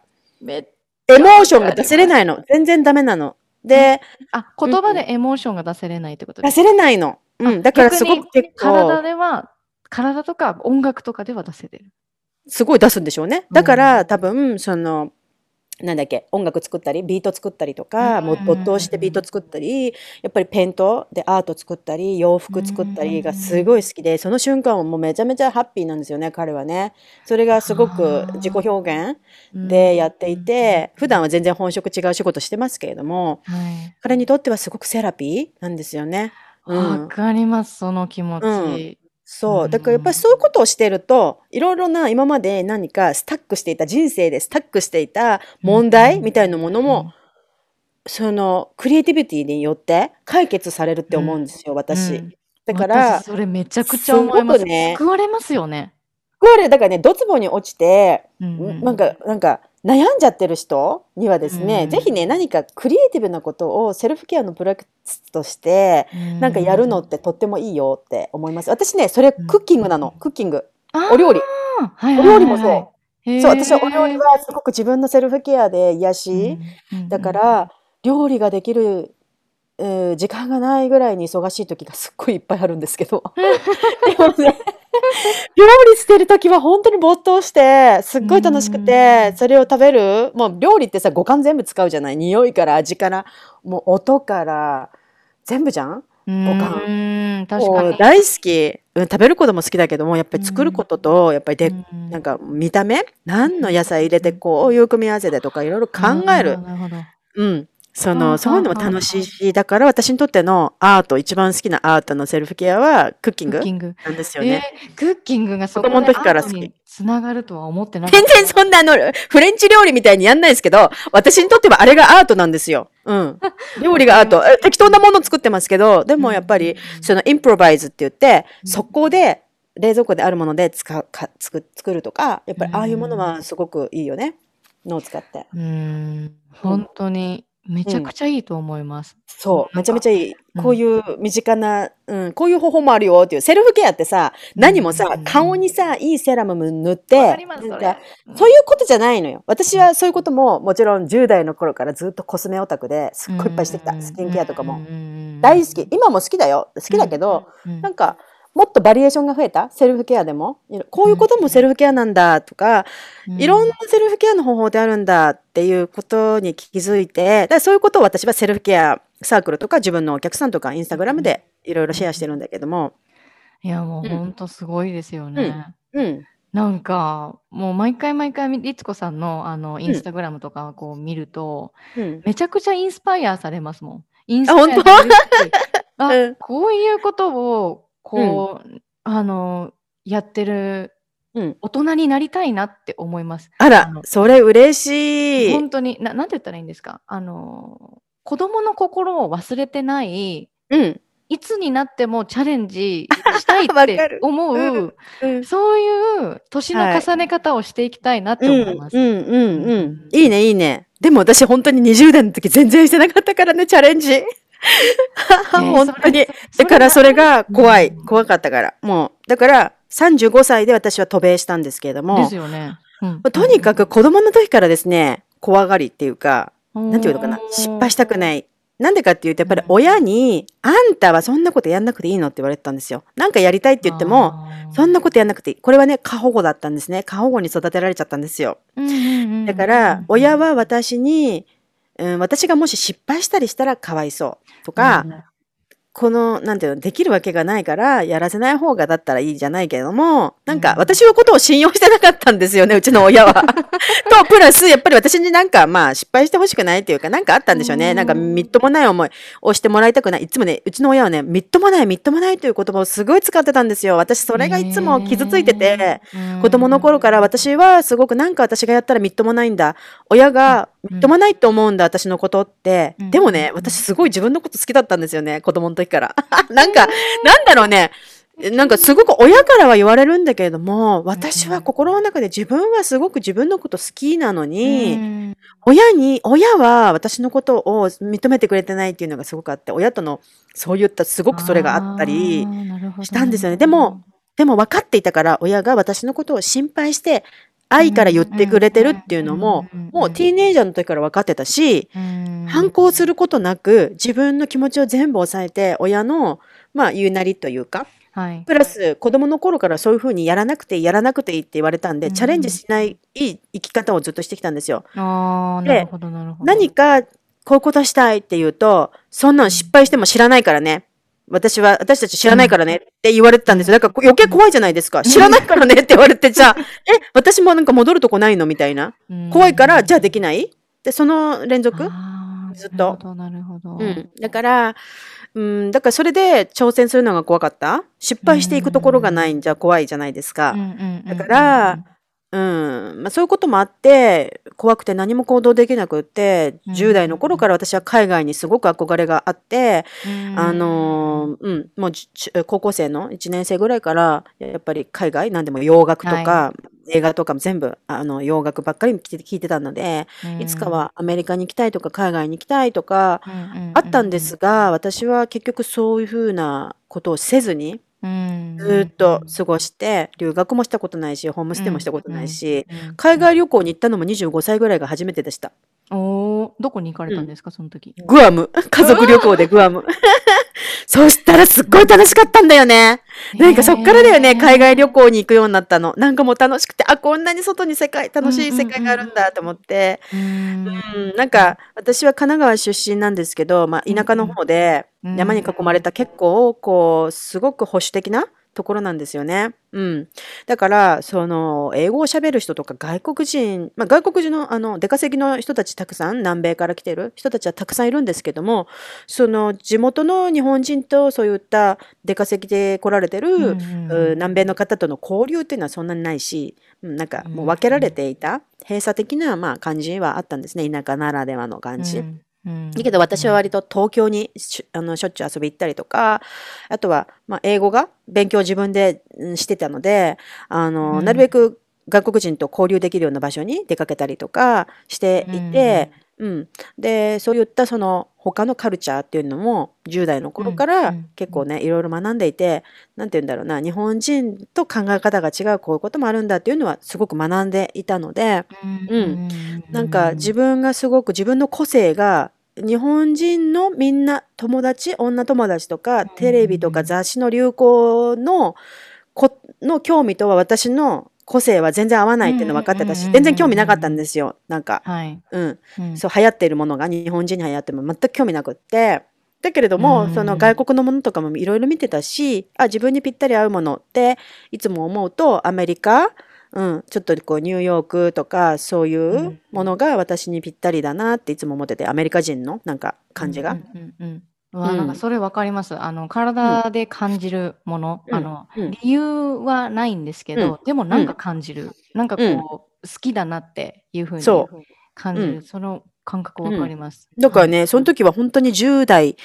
エモーションが出せれないの。全然ダメなの。で、あ、言葉でエモーションが出せれないってことです出せれないの。うん。だからすごく結体構、では、体とか音楽とかでは出せてる。すごい出すんでしょうね。だから多分、その、なんだっけ音楽作ったりビート作ったりとか、もう没頭してビート作ったりやっぱりペントでアート作ったり洋服作ったりがすごい好きでその瞬間はもうめちゃめちゃハッピーなんですよね彼はねそれがすごく自己表現でやっていて普段は全然本職違う仕事してますけれども、はい。彼にとってはすごくセラピーなんですよね。うんわかります、その気持ち。そう。だからやっぱりそういうことをしてると、いろいろな今まで何かスタックしていた、人生でスタックしていた問題みたいなものも、そのクリエイティビティによって解決されるって思うんですよ、私。うんだから私、それめちゃくちゃ思います。ね救われますよね。これ、だからね、ドツボに落ちて、うんうんなんか、なんか、悩んじゃってる人にはですね、うん。ぜひね、何かクリエイティブなことをセルフケアのプラクティスとして、なんかやるのってとってもいいよって思います。私ね、それクッキングなの。クッキング。お料理。はいお料理もそう。うそう、私はお料理はすごく自分のセルフケアで癒し、だか、ら料理ができる、えー時間がないぐらいに忙しい時がすっごいいっぱいあるんですけど。でもね 料理してる時は本当に没頭してすっごい楽しくてそれを食べるもう料理ってさ五感全部使うじゃない？匂いから味から。もう音から全部じゃん？うん、五感。うん確かに。大好き、うん、食べることも好きだけどもやっぱり作ることとやっぱりで、うん。なんか見た目？何の野菜入れてこういう組み合わせでとかいろいろ考える。なるほど。うん。そはあの、そういうのも楽しいし、だから私にとってのアート、一番好きなアートのセルフケアはクッキングクッキング。なんですよえね。ークッキングがそこで時から好きアートにつながるとは思ってなかった。全然そんなあの、フレンチ料理みたいにやんないですけど、私にとってはあれがアートなんですよ。うん。料理がアート。え適当なもの作ってますけど、でもやっぱり、そのインプロバイズって言って、速攻で冷蔵庫であるもので使う、か作作るとか、やっぱりああいうものはすごくいいよね。脳を使って。うーん、本当にめちゃくちゃいいと思います。そう、めちゃめちゃいい。うんこういう身近な、うん、こういう方法もあるよっていう、セルフケアってさ、何もさうん、顔にさ、いいセラム塗ってり、ますそなんかれ。そういうことじゃないのよ。私はそういうことも、もちろん10代の頃からずっとコスメオタクですっごいいっぱいしてきた。スキンケアとかも。大好き。今も好きだよ。好きだけど、、うんなんか、もっとバリエーションが増えた？セルフケアでも？こういうこともセルフケアなんだとか、いろんなセルフケアの方法であるんだっていうことに気づいて、だそういうことを私はセルフケアサークルとか自分のお客さんとかインスタグラムでいろいろシェアしてるんだけども、いやもううん本当すごいですよね。うん、なんかもう毎回毎回律子さんのあのインスタグラムとかをこう見ると、うん。めちゃくちゃインスパイアされますもん。インスパイアあ、うん。こういうことをこう、あのやってるうん大人になりたいなって思います。あらそれ嬉しい。本当にななんて言ったらいいんですか？あの子供の心を忘れてないうん。いつになってもチャレンジ したいってる思う、うんうん。そういう年の重ね方をしていきたいなって思います。うんうんうんうん。いいねいいね。でも私本当に20代の時全然してなかったからね、チャレンジ。本当に。だからそれが怖い。怖かったから。もう、だから35歳で私は渡米したんですけれどもです、よね。うんとにかく子供の時からですね、怖がりっていうか、なんていうのかな、失敗したくい。ない。なんでかっていうと、やっぱり親に、あんたはそんなことやんなくていいのって言われてたんですよ。なんかやりたいって言っても、そんなことやんなくていい。これはね、過保護だったんですね。過保護に育てられちゃったんですよ。だから、親は私に、うん、私がもし失敗したりしたらかわいそうとか、この、なんていうの、できるわけがないから、やらせない方がだったらいいじゃないけれども、なんかうん私のことを信用してなかったんですよね、うちの親は。と、プラス、やっぱり私になんか、まあ、失敗してほしくないっていうか、なんかあったんでしょうね。うんなんか、みっともない思いをしてもらいたくない。いつもね、うちの親はね、みっともない、みっともないという言葉をすごい使ってたんですよ。私、それがいつも傷ついてて、子供の頃から私はすごくなんか私がやったらみっともないんだ。親がみっともないと思うんだ、私のことって。うん。でもね、私すごい自分のこと好きだったんですよね、子供の時から。なんか、なんだろうね。なんかすごく親からは言われるんだけれども、私は心の中で自分はすごく自分のこと好きなのに、に、親に、親は私のことを認めてくれてないっていうのがすごくあって、親とのそういったすごくそれがあったり、したんですよね。でも、でも分かっていたから、親が私のことを心配して、愛から言ってくれてるっていうのも、もうティーネイジャーの時から分かってたし、反抗することなく、自分の気持ちを全部抑えて、親の、まあ、言うなりというか、はい。プラス子供の頃からそういうふうにやらなくていいやらなくていいって言われたんで、うんチャレンジしないいい生き方をずっとしてきたんですよ。でなるほど、なるほど。何かこういうことしたいって言うと、そんなん失敗しても知らないからね。私は、私たち知らないからねって言われてたんですよ。だから余計怖いじゃないですか。知らないからねって言われて、じゃあ、え、私もなんか戻るとこないのみたいな。うん怖いから、じゃあできない？で、その連続？ずっとなるほど。うん。だから、うん、だからそれで挑戦するのが怖かった。失敗していくところがないんじゃ怖いじゃないですか。だから、うん、まあ、そういうこともあって、怖くて何も行動できなくって、うん。10代の頃から私は海外にすごく憧れがあって、うん。あのーうん、もうじゅ高校生の1年生ぐらいから、やっぱり海外、何でも洋楽とか、は映画とかも全部、あの、洋楽ばっかり聞いて聞いてたので、うん。いつかはアメリカに行きたいとか、海外に行きたいとか、うんうんうん。あったんですが、私は結局そういうふうなことをせずに、うんずーっと過ごして、留学もしたことないし、ホームステイもしたことないし、うんうん海外旅行に行ったのも25歳ぐらいが初めてでした。おーどこに行かれたんですか、その時？グアム。家族旅行でグアム。そしたらすっごい楽しかったんだよね。なんかそっからだよね、海外旅行に行くようになったの。なんかもう楽しくて、あ、こんなに外に世界、楽しい世界があるんだと思って。うんうん、なんか私は神奈川出身なんですけど、まあ、田舎の方でうん山に囲まれた結構こうすごく保守的なところなんですよね。うん、だからその英語を喋る人とか外国人、まあ、外国人のあの出稼ぎの人たちたくさん南米から来てる人たちはたくさんいるんですけどもその地元の日本人とそういった出稼ぎで来られてる、うんう南米の方との交流っていうのはそんなにないし、うんなんかもう分けられていた、閉鎖的なまあ感じはあったんですね。田舎ならではの感じ。うんうん。だけど私は割と東京にしあのしょっちゅう遊び行ったりとかあとはまあ英語が勉強自分でうんしてたのであの、うん。なるべく外国人と交流できるような場所に出かけたりとかしていて、うんでそういったその他のカルチャーっていうのも10代の頃からうんうん。結構ねいろいろ学んでいて何て言うんだろうな日本人と考え方が違うこういうこともあるんだっていうのはすごく学んでいたので。うんなんか自分がすごく自分の個性が日本人のみんな友達女友達とかテレビとか雑誌の流行のこの興味とは私の個性は全然合わないっていうの分かってたしうん全然興味なかったんですよ。なんかはい、うん。うん。そう流行っているものが日本人に流行っても全く興味なくって。だけれども、うんその外国のものとかもいろいろ見てたしあ自分にぴったり合うものっていつも思うとアメリカ、うん、ちょっとこうニューヨークとかそういうものが私にぴったりだなっていつも思っててアメリカ人のなんか感じが。うんうんうんわうんなん。かそれわかります？あの体で感じるもの、うんあのうん。理由はないんですけど、でもなんか感じる、なんかこう、うん。好きだなっていうふうにそ感じる、うん。その感覚わかります？だからね、その時は本当に10代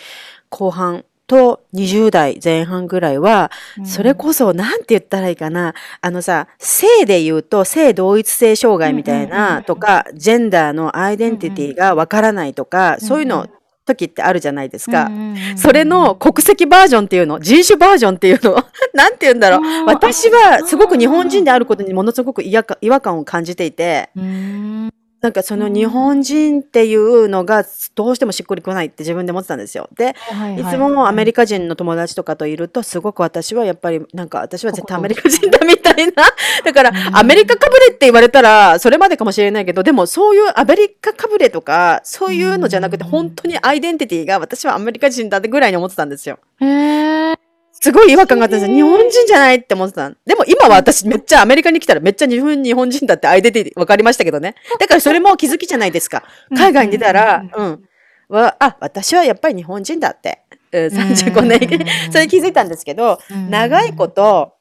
後半と20代前半ぐらいは、うん。それこそ、なんて言ったらいいかな。あのさ、性で言うと、性同一性障害みたいなんとか、ジェンダーのアイデンティティがわからないとか、そういうの時ってあるじゃないですか。それの国籍バージョンっていうの、人種バージョンっていうの、なんて言うんだろう。私はすごく日本人であることにものすごく違和感を感じていて、なんかその日本人っていうのがどうしてもしっくりこないって自分で思ってたんですよ。で、はいつもアメリカ人の友達とかといると、すごく私はやっぱり、なんか私は絶対アメリカ人だみたいな。だから、アメリカかぶれって言われたら、それまでかもしれないけど、でもそういうアメリカかぶれとか、そういうのじゃなくて、うん本当にアイデンティティが私はアメリカ人だってぐらいに思ってたんですよ。へーすごい違和感があったんですよ。日本人じゃないって思ってた。でも今は私めっちゃアメリカに来たらめっちゃ日本日本人だってアイデンティティ分かりましたけどね。だからそれも気づきじゃないですか。海外に出たら、うん。わあ、私はやっぱり日本人だって。うん、35年うん それ気づいたんですけど、うん長いこと、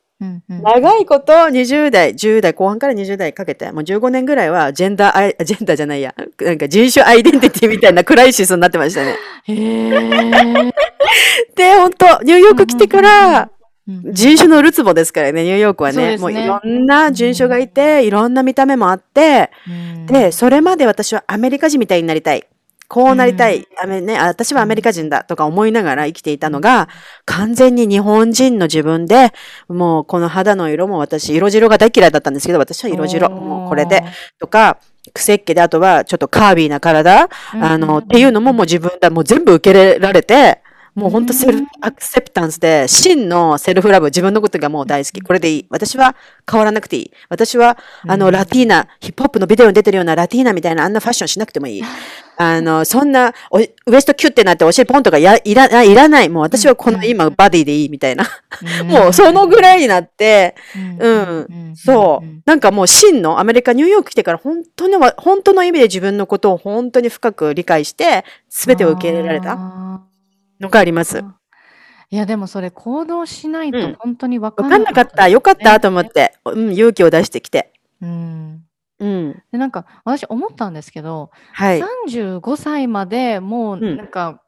長いこと20代、10代後半から20代かけて、もう15年ぐらいはジェンダーアイ、ジェンダーじゃないや、なんか人種アイデンティティみたいなクライシスになってましたね。へーで、本当ニューヨーク来てから、うん人種のるつぼですからね、ニューヨークはね。そうねもういろんな人種がいて、いろんな見た目もあって、うんで、それまで私はアメリカ人みたいになりたい。こうなりたい。アメね、あ私はアメリカ人だとか思いながら生きていたのが、完全に日本人の自分で、もうこの肌の色も私、色白が大嫌いだったんですけど、私は色白。もうこれで。とか、癖っ気で、あとはちょっとカービーな体、あの、っていうのももう自分だ、もう全部受け入れられて、もう本当セルフアクセプタンスで、真のセルフラブ、自分のことがもう大好き。これでいい。私は変わらなくていい。私は、あの、ラティーナ、ヒップホップのビデオに出てるようなラティーナみたいなあんなファッションしなくてもいい。あの、そんな、おウエストキュッてなってお尻ポンとかやいらいらない。もう私はこの今バディでいいみたいな。もうそのぐらいになって、うん。そう。なんかもう真のアメリカ、ニューヨーク来てから本当にわ、本当の意味で自分のことを本当に深く理解して、すべてを受け入れられたあのがあります。ーいや、でもそれ行動しないとうん本当に分かわんかんなかった。よかったと思って。うん、勇気を出してきて。うん。うん。で、なんか私思ったんですけど、はい。35歳までもううんなんか、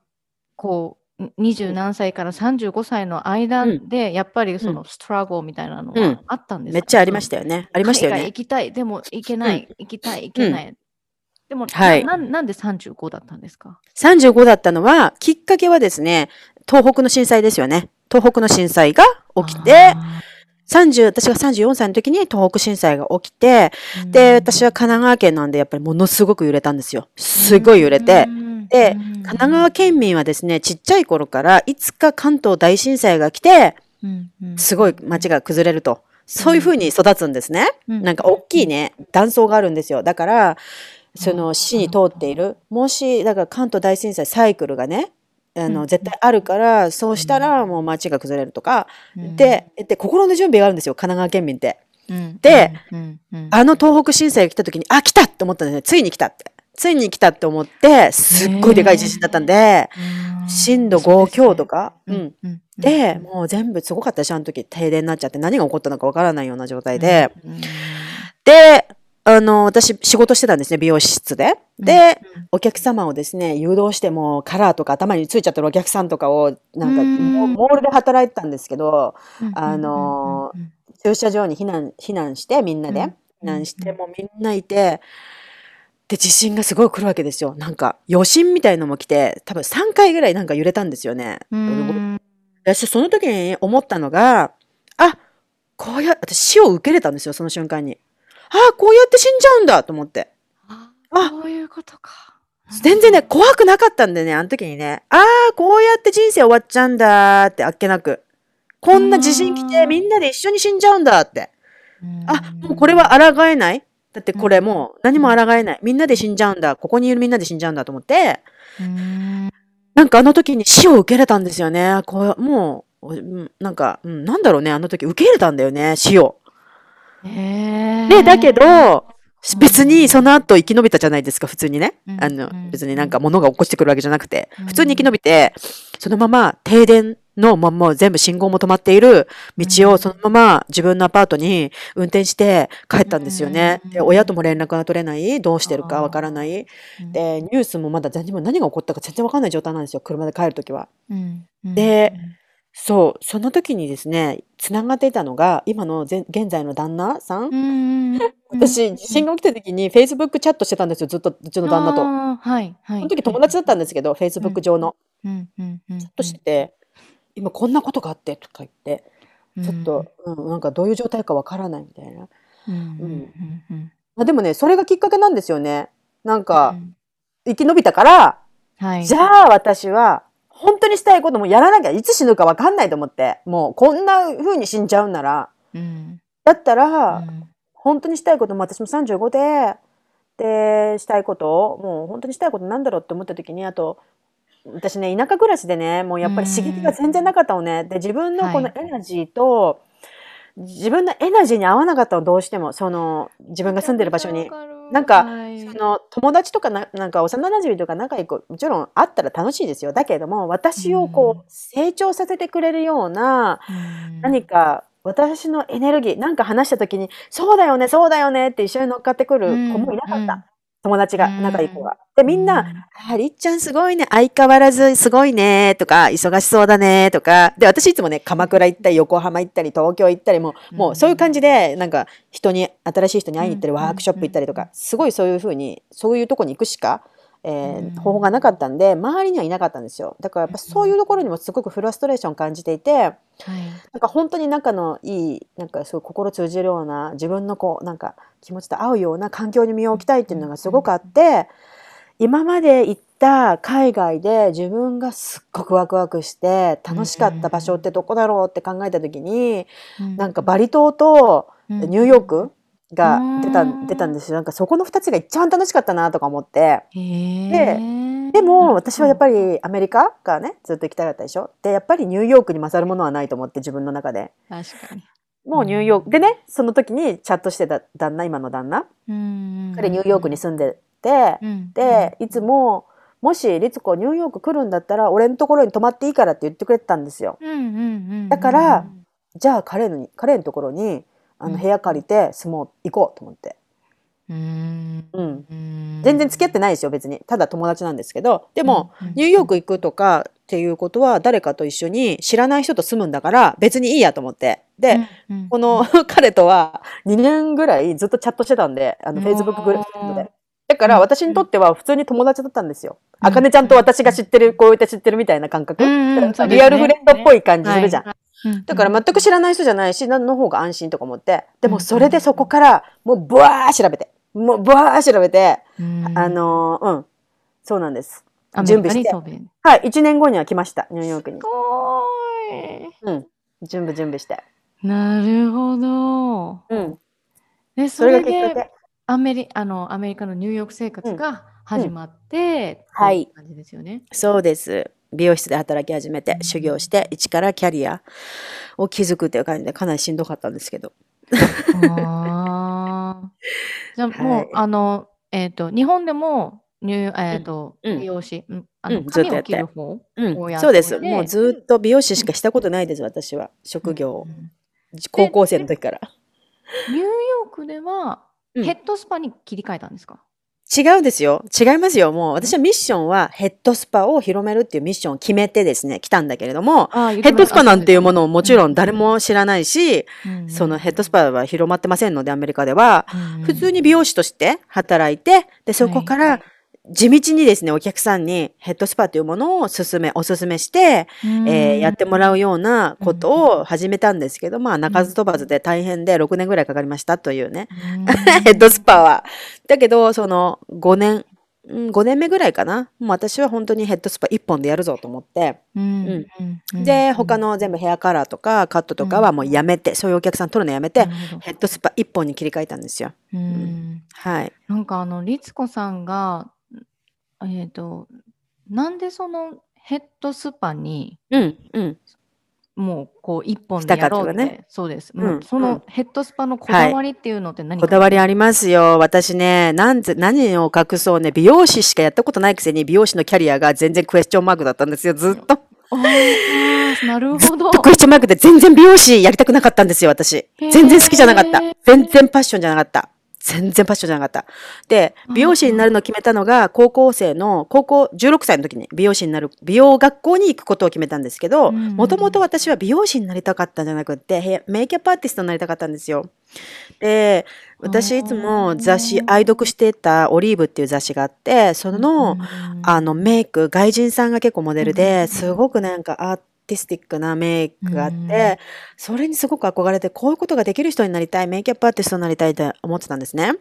こう、二十何歳から35歳の間うんで、やっぱりそのストラゴみたいなのうんはあったんですか？めっちゃありましたよね。ありましたよね行。きたい、でも行けない、行きたい、行けない。でも、はいななんで35だったんですか？35だったのは、きっかけはですね、東北の震災ですよね。東北の震災が起きて、あ30、私が34歳の時に東北震災が起きて、ーで、私は神奈川県なんで、やっぱりものすごく揺れたんですよ。すごい揺れて。で、神奈川県民はですね、ちっちゃい頃から、いつか関東大震災が来て、すごい街が崩れると。そういう風に育つんですね。なんか大きいね、断層があるんですよ。だから、その市に通っている、もし、だから関東大震災サイクルがね、あの、うん。絶対あるから、そうしたらもう街が崩れるとか、うん。で、で、心の準備があるんですよ、神奈川県民って。うん。で、あの東北震災が来た時に、あ、来たって思ったんですね。ついに来たって。ついに来たって思って、すっごいでかい地震だったんで、うん。震度5強とか、うん。うん。で、もう全部すごかったし、あの時。停電になっちゃって何が起こったのかわからないような状態で。うん。で、あの、私仕事してたんですね、美容室で。で、うんお客様をですね、誘導してもカラーとか頭についちゃってるお客さんとかを、なんか、うんモモールで働いてたんですけど、うんあのうん駐車場に避難、避難して、みんなで、うん避難して、もうみんないて、で、地震がすごい来るわけですよ。なんか、余震みたいのも来て、多分3回ぐらいなんか揺れたんですよね。うん私、その時に思ったのが、あ、こうや、私死を受け入れたんですよ、その瞬間に。あ、こうやって死んじゃうんだと思って。ああそういうことか。全然ね、怖くなかったんでね、あの時にね、ああ、こうやって人生終わっちゃうんだって、あっけなく。こんな地震来て、うんみんなで一緒に死んじゃうんだって。うんあ、もうこれは抗えない？だってこれもう何も抗えない。みんなで死んじゃうんだ。ここにいるみんなで死んじゃうんだと思って、うんなんかあの時に死を受け入れたんですよね。こう、もう、うんなんか、うんなんだろうね、あの時受け入れたんだよね、死を。で、だけど、別にその後生き延びたじゃないですか、普通にね。うんあのうん、別になんか物が起こしてくるわけじゃなくて。うん、普通に生き延びて、そのまま停電のまま全部信号も止まっている道をそのまま自分のアパートに運転して帰ったんですよね。うんで、親とも連絡が取れない、どうしてるかわからない。で、ニュースもまだ何も何が起こったか全然わかんない状態なんですよ、車で帰るときは。でそう、その時にですね、つながっていたのが、今のぜ現在の旦那さん？うんうん私、地震が起きた時に Facebook チャットしてたんですよ、ずっと、うちの旦那と。はいはい。その時友達だったんですけど、Facebook 上の。うんうんうんチャットしてて、今こんなことがあってとか言って、ちょっと、うん、なんかどういう状態かわからないみたいな。うんうんうんうんまあ、でもね、それがきっかけなんですよね。なんうか、ん生き延びたから、はい。じゃあ私は、本当にしたいこともやらなきゃ、いつ死ぬかわかんないと思って、もうこんな風に死んじゃうんなら、うんだったら、うん本当にしたいことも私も35で、で、したいことを、もう本当にしたいことなんだろうって思った時に、あと、私ね、田舎暮らしでね、もうやっぱり刺激が全然なかったのね。で、自分のこのはいエナジーと、自分のエナジーに合わなかったの、どうしても。その、自分が住んでる場所に。なんかはい。その友達とかななんか幼馴染とか仲良くもちろんあったら楽しいですよ。だけれども私をこう成長させてくれるようなうん。何か私のエネルギーなんか話した時に「そうだよねそうだよね」って一緒に乗っかってくる子もいなかった、うん友達がうん。仲いい子が。でみんなうん「ありっちゃんすごいね。相変わらずすごいね」とか「忙しそうだね」とか。で私いつもね鎌倉行ったり横浜行ったり東京行ったりももううんそういう感じでなんか人に新しい人に会いに行ったりうん。ワークショップ行ったりとうんかすごいそういうふうにそういうとこに行くしか、えーうん。方法がなかったんで周りにはいなかったんですよ。だからやっぱそういうところにもすごくフラストレーション感じていてはい。なんか本当に仲のいいなんかすごい心通じるような自分のこうなんか気持ちと合うような環境に身を置きたいっていうのがすごくあって今までいた海外で自分がすっごくワクワクして楽しかった場所ってどこだろうって考えた時に、なんかバリ島とニューヨークが出た,、出たんですよ。なんかそこの2つが一番楽しかったなとか思って。で、でも私はやっぱりアメリカがね、ずっと行きたかったでしょ？で、やっぱりニューヨークに勝るものはないと思って自分の中で。確かに。もうニューヨーク、でね、その時にチャットしてた旦那、今の旦那。彼ニューヨークに住んでて、で、いつも、もし律子ニューヨーク来るんだったら俺のところに泊まっていいからって言ってくれてたんですよ。だからじゃあ彼の彼のところにあの部屋借りて住もう行こうと思って。うん、全然付き合ってないですよ別に。ただ友達なんですけど。でも、ニューヨーク行くとかっていうことは誰かと一緒に知らない人と住むんだから別にいいやと思って。で、この彼とは2年ぐらいずっとチャットしてたんであのフェイスブックグループでだから私にとっては普通に友達だったんですよ。あかねちゃんと私が知ってる、こうやって知ってるみたいな感覚。リアルフレンドっぽい感じするじゃん。だから全く知らない人じゃないし、何の方が安心とか思って。でもそれでそこから、もうブワー調べて。もうブワー調べて、あのうん。そうなんです。準備して。はい、1年後には来ました、ニューヨークに。すごい。うん。準備準備して。なるほど。うん。で、それがきっかけ。アメリあのアメリカのニューヨーク生活が始まって、はい。感じですよね。そうです。美容室で働き始めて、修行して、一からキャリアを築くっていう感じで、かなりしんどかったんですけど。あじゃあ もう、はい、あの、えっ、ー、と、日本でも、ニュえっ、ー、と、うん、美容師、うん、あの、髪を切る方、うん、そうです。もうずっと美容師しかしたことないです、私は。職業、高校生の時から。ニューヨークでは、ヘッドスパに切り替えたんですか？違うんですよ。違いますよ。もう私はミッションはヘッドスパを広めるっていうミッションを決めてですね、来たんだけれども、ヘッドスパなんていうものをもちろん誰も知らないし、そのヘッドスパは広まってませんので、アメリカでは、普通に美容師として働いて、で、そこから地道にですね、お客さんにヘッドスパというものを勧め、お勧めして、えー、やってもらうようなことを始めたんですけど、まあ、鳴かず飛ばずで大変で6年ぐらいかかりましたというね、ヘッドスパは。だけど、その5年、5年目ぐらいかな。もう私は本当にヘッドスパ1本でやるぞと思って。うんうん、で、他の全部ヘアカラーとかカットとかはもうやめて、そういうお客さん取るのやめて、ヘッドスパ1本に切り替えたんですよ。はい。なんかあの、律子さんがえっと、なんでそのヘッドスパに、うんうん。もうこう一本でやろうって、ね、そうです。もうそのヘッドスパのこだわりっていうのって何こだわりありますよ。私ね、なんぜ何を隠そうね、美容師しかやったことないくせに美容師のキャリアが全然クエスチョンマークだったんですよ、ずっと。なるほど。クエスチョンマークで全然美容師やりたくなかったんですよ、私。全然好きじゃなかった。全然パッションじゃなかった。全然パッションじゃなかった。で、美容師になるのを決めたのが、高校生の、高校16歳の時に美容師になる、美容学校に行くことを決めたんですけど、もともと私は美容師になりたかったんじゃなくて、メイキャップアーティストになりたかったんですよ。で、私いつも雑誌、愛読してたオリーブっていう雑誌があって、その、あのメイク、外人さんが結構モデルで、すごくなんかアーティスティックなメイクがあって、それにすごく憧れて、こういうことができる人になりたい、メイキャップアーティストになりたいって思ってたんですね。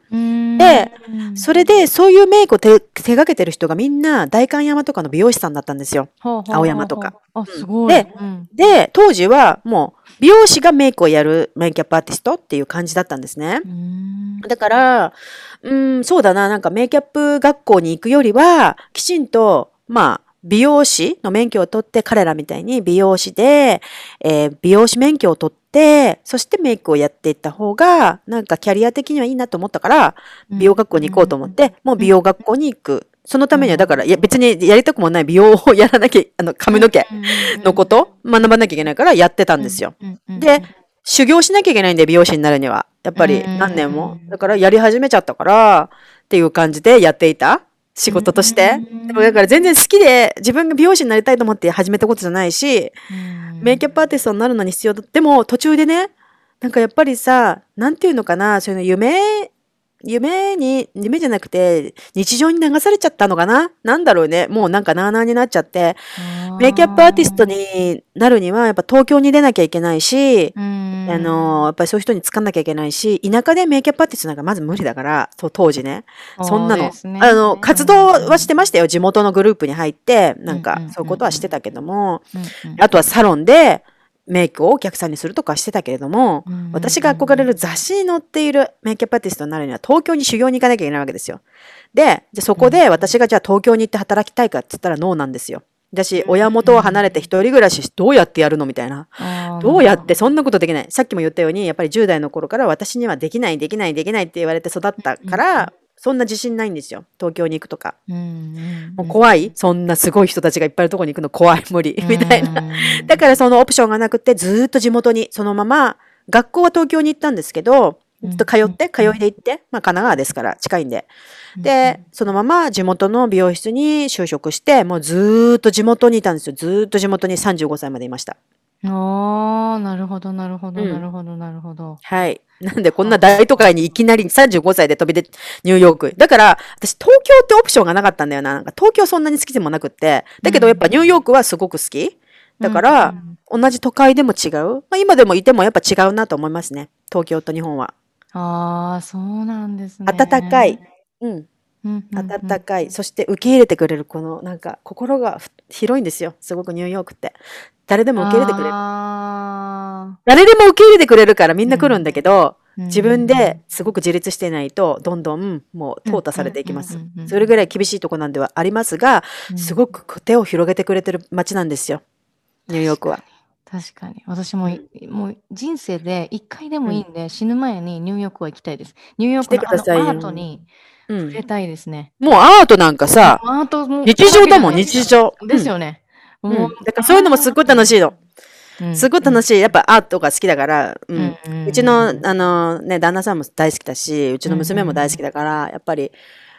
で、それで、そういうメイクを手手がけてる人がみんな、代官山とかの美容師さんだったんですよ。青山とか。あ、すごい。で、で、当時はもう、美容師がメイクをやるメイキャップアーティストっていう感じだったんですね。だから、うん、そうだな、なんかメイキャップ学校に行くよりは、きちんと、まあ、美容師の免許を取って、彼らみたいに美容師で、えー、美容師免許を取って、そしてメイクをやっていった方が、なんかキャリア的にはいいなと思ったから、美容学校に行こうと思って、もう美容学校に行く。そのためには、だから、いや、別にやりたくもない美容をやらなきゃ、あの、髪の毛のこと学ばなきゃいけないからやってたんですよ。で、修行しなきゃいけないんで、美容師になるには。やっぱり何年も。だからやり始めちゃったから、っていう感じでやっていた。仕事として。でもだから全然好きで自分が美容師になりたいと思って始めたことじゃないし、メイキャップアーティストになるのに必要だ。でも途中でね、なんかやっぱりさ、なんていうのかな、そういうの夢、夢に、夢じゃなくて、日常に流されちゃったのかな？なんだろうね。もうなんかなーなーになっちゃって。メイキャップアーティストになるには、やっぱ東京に出なきゃいけないし、あの、やっぱりそういう人につかんなきゃいけないし、田舎でメイキャップアーティストなんかまず無理だから、当時ね。そんなの。ねあの、活動はしてましたよ。地元のグループに入って、なんかそういうことはしてたけども、あとはサロンでメイクをお客さんにするとかはしてたけれども、私が憧れる雑誌に載っているメイキャップアーティストになるには東京に修行に行かなきゃいけないわけですよ。で、じゃあそこで私がじゃあ東京に行って働きたいかって言ったらノーなんですよ。だし、親元を離れて一人暮らしどうやってやるのみたいな。どうやってそんなことできない。さっきも言ったように、やっぱり10代の頃から私にはできない、できない、できないって言われて育ったから、そんな自信ないんですよ。東京に行くとか。もう怖いそんなすごい人たちがいっぱいいるとこに行くの怖い、無理。みたいな。うんだからそのオプションがなくて、ずーっと地元に、そのまま、学校は東京に行ったんですけど、ずっと通って、通いで行って、まあ神奈川ですから、近いんで。で、そのまま地元の美容室に就職して、もうずーっと地元にいたんですよ。ずーっと地元に35歳までいました。ああ、なるほど、なるほど、うんなるほど、なるほど。はい。なんでこんな大都会にいきなり35歳で飛び出、ニューヨーク。だから、私東京ってオプションがなかったんだよな。なんか東京そんなに好きでもなくって。だけどやっぱニューヨークはすごく好き。だから、同じ都会でも違う。まあ今でもいてもやっぱ違うなと思いますね。東京と日本は。ああ、そうなんですね。暖かい。うん。うんうんうん。暖かい。そして受け入れてくれる、この、なんか、心がふ広いんですよ。すごくニューヨークって。誰でも受け入れてくれる。あ誰でも受け入れてくれるからみんな来るんだけど、ー自分ですごく自立してないと、どんどんもう淘汰されていきますうんうんうんうん。それぐらい厳しいとこなんではありますが、うんすごく手を広げてくれてる街なんですよ。ニューヨークは。確かに。私もい、もう人生で一回でもいいんで、死ぬ前にニューヨークは行きたいです。ニューヨークの来てくださいよあのアートにうん触れ。たいですね。もうアートなんかさ、アートも日常だもん、日常。ですよね。うん。もうんだからそういうのもすっごい楽しいの。うんすごい楽しい。やっぱアートが好きだから、うんうちの、あのね、旦那さんも大好きだし、うちの娘も大好きだから、やっぱり、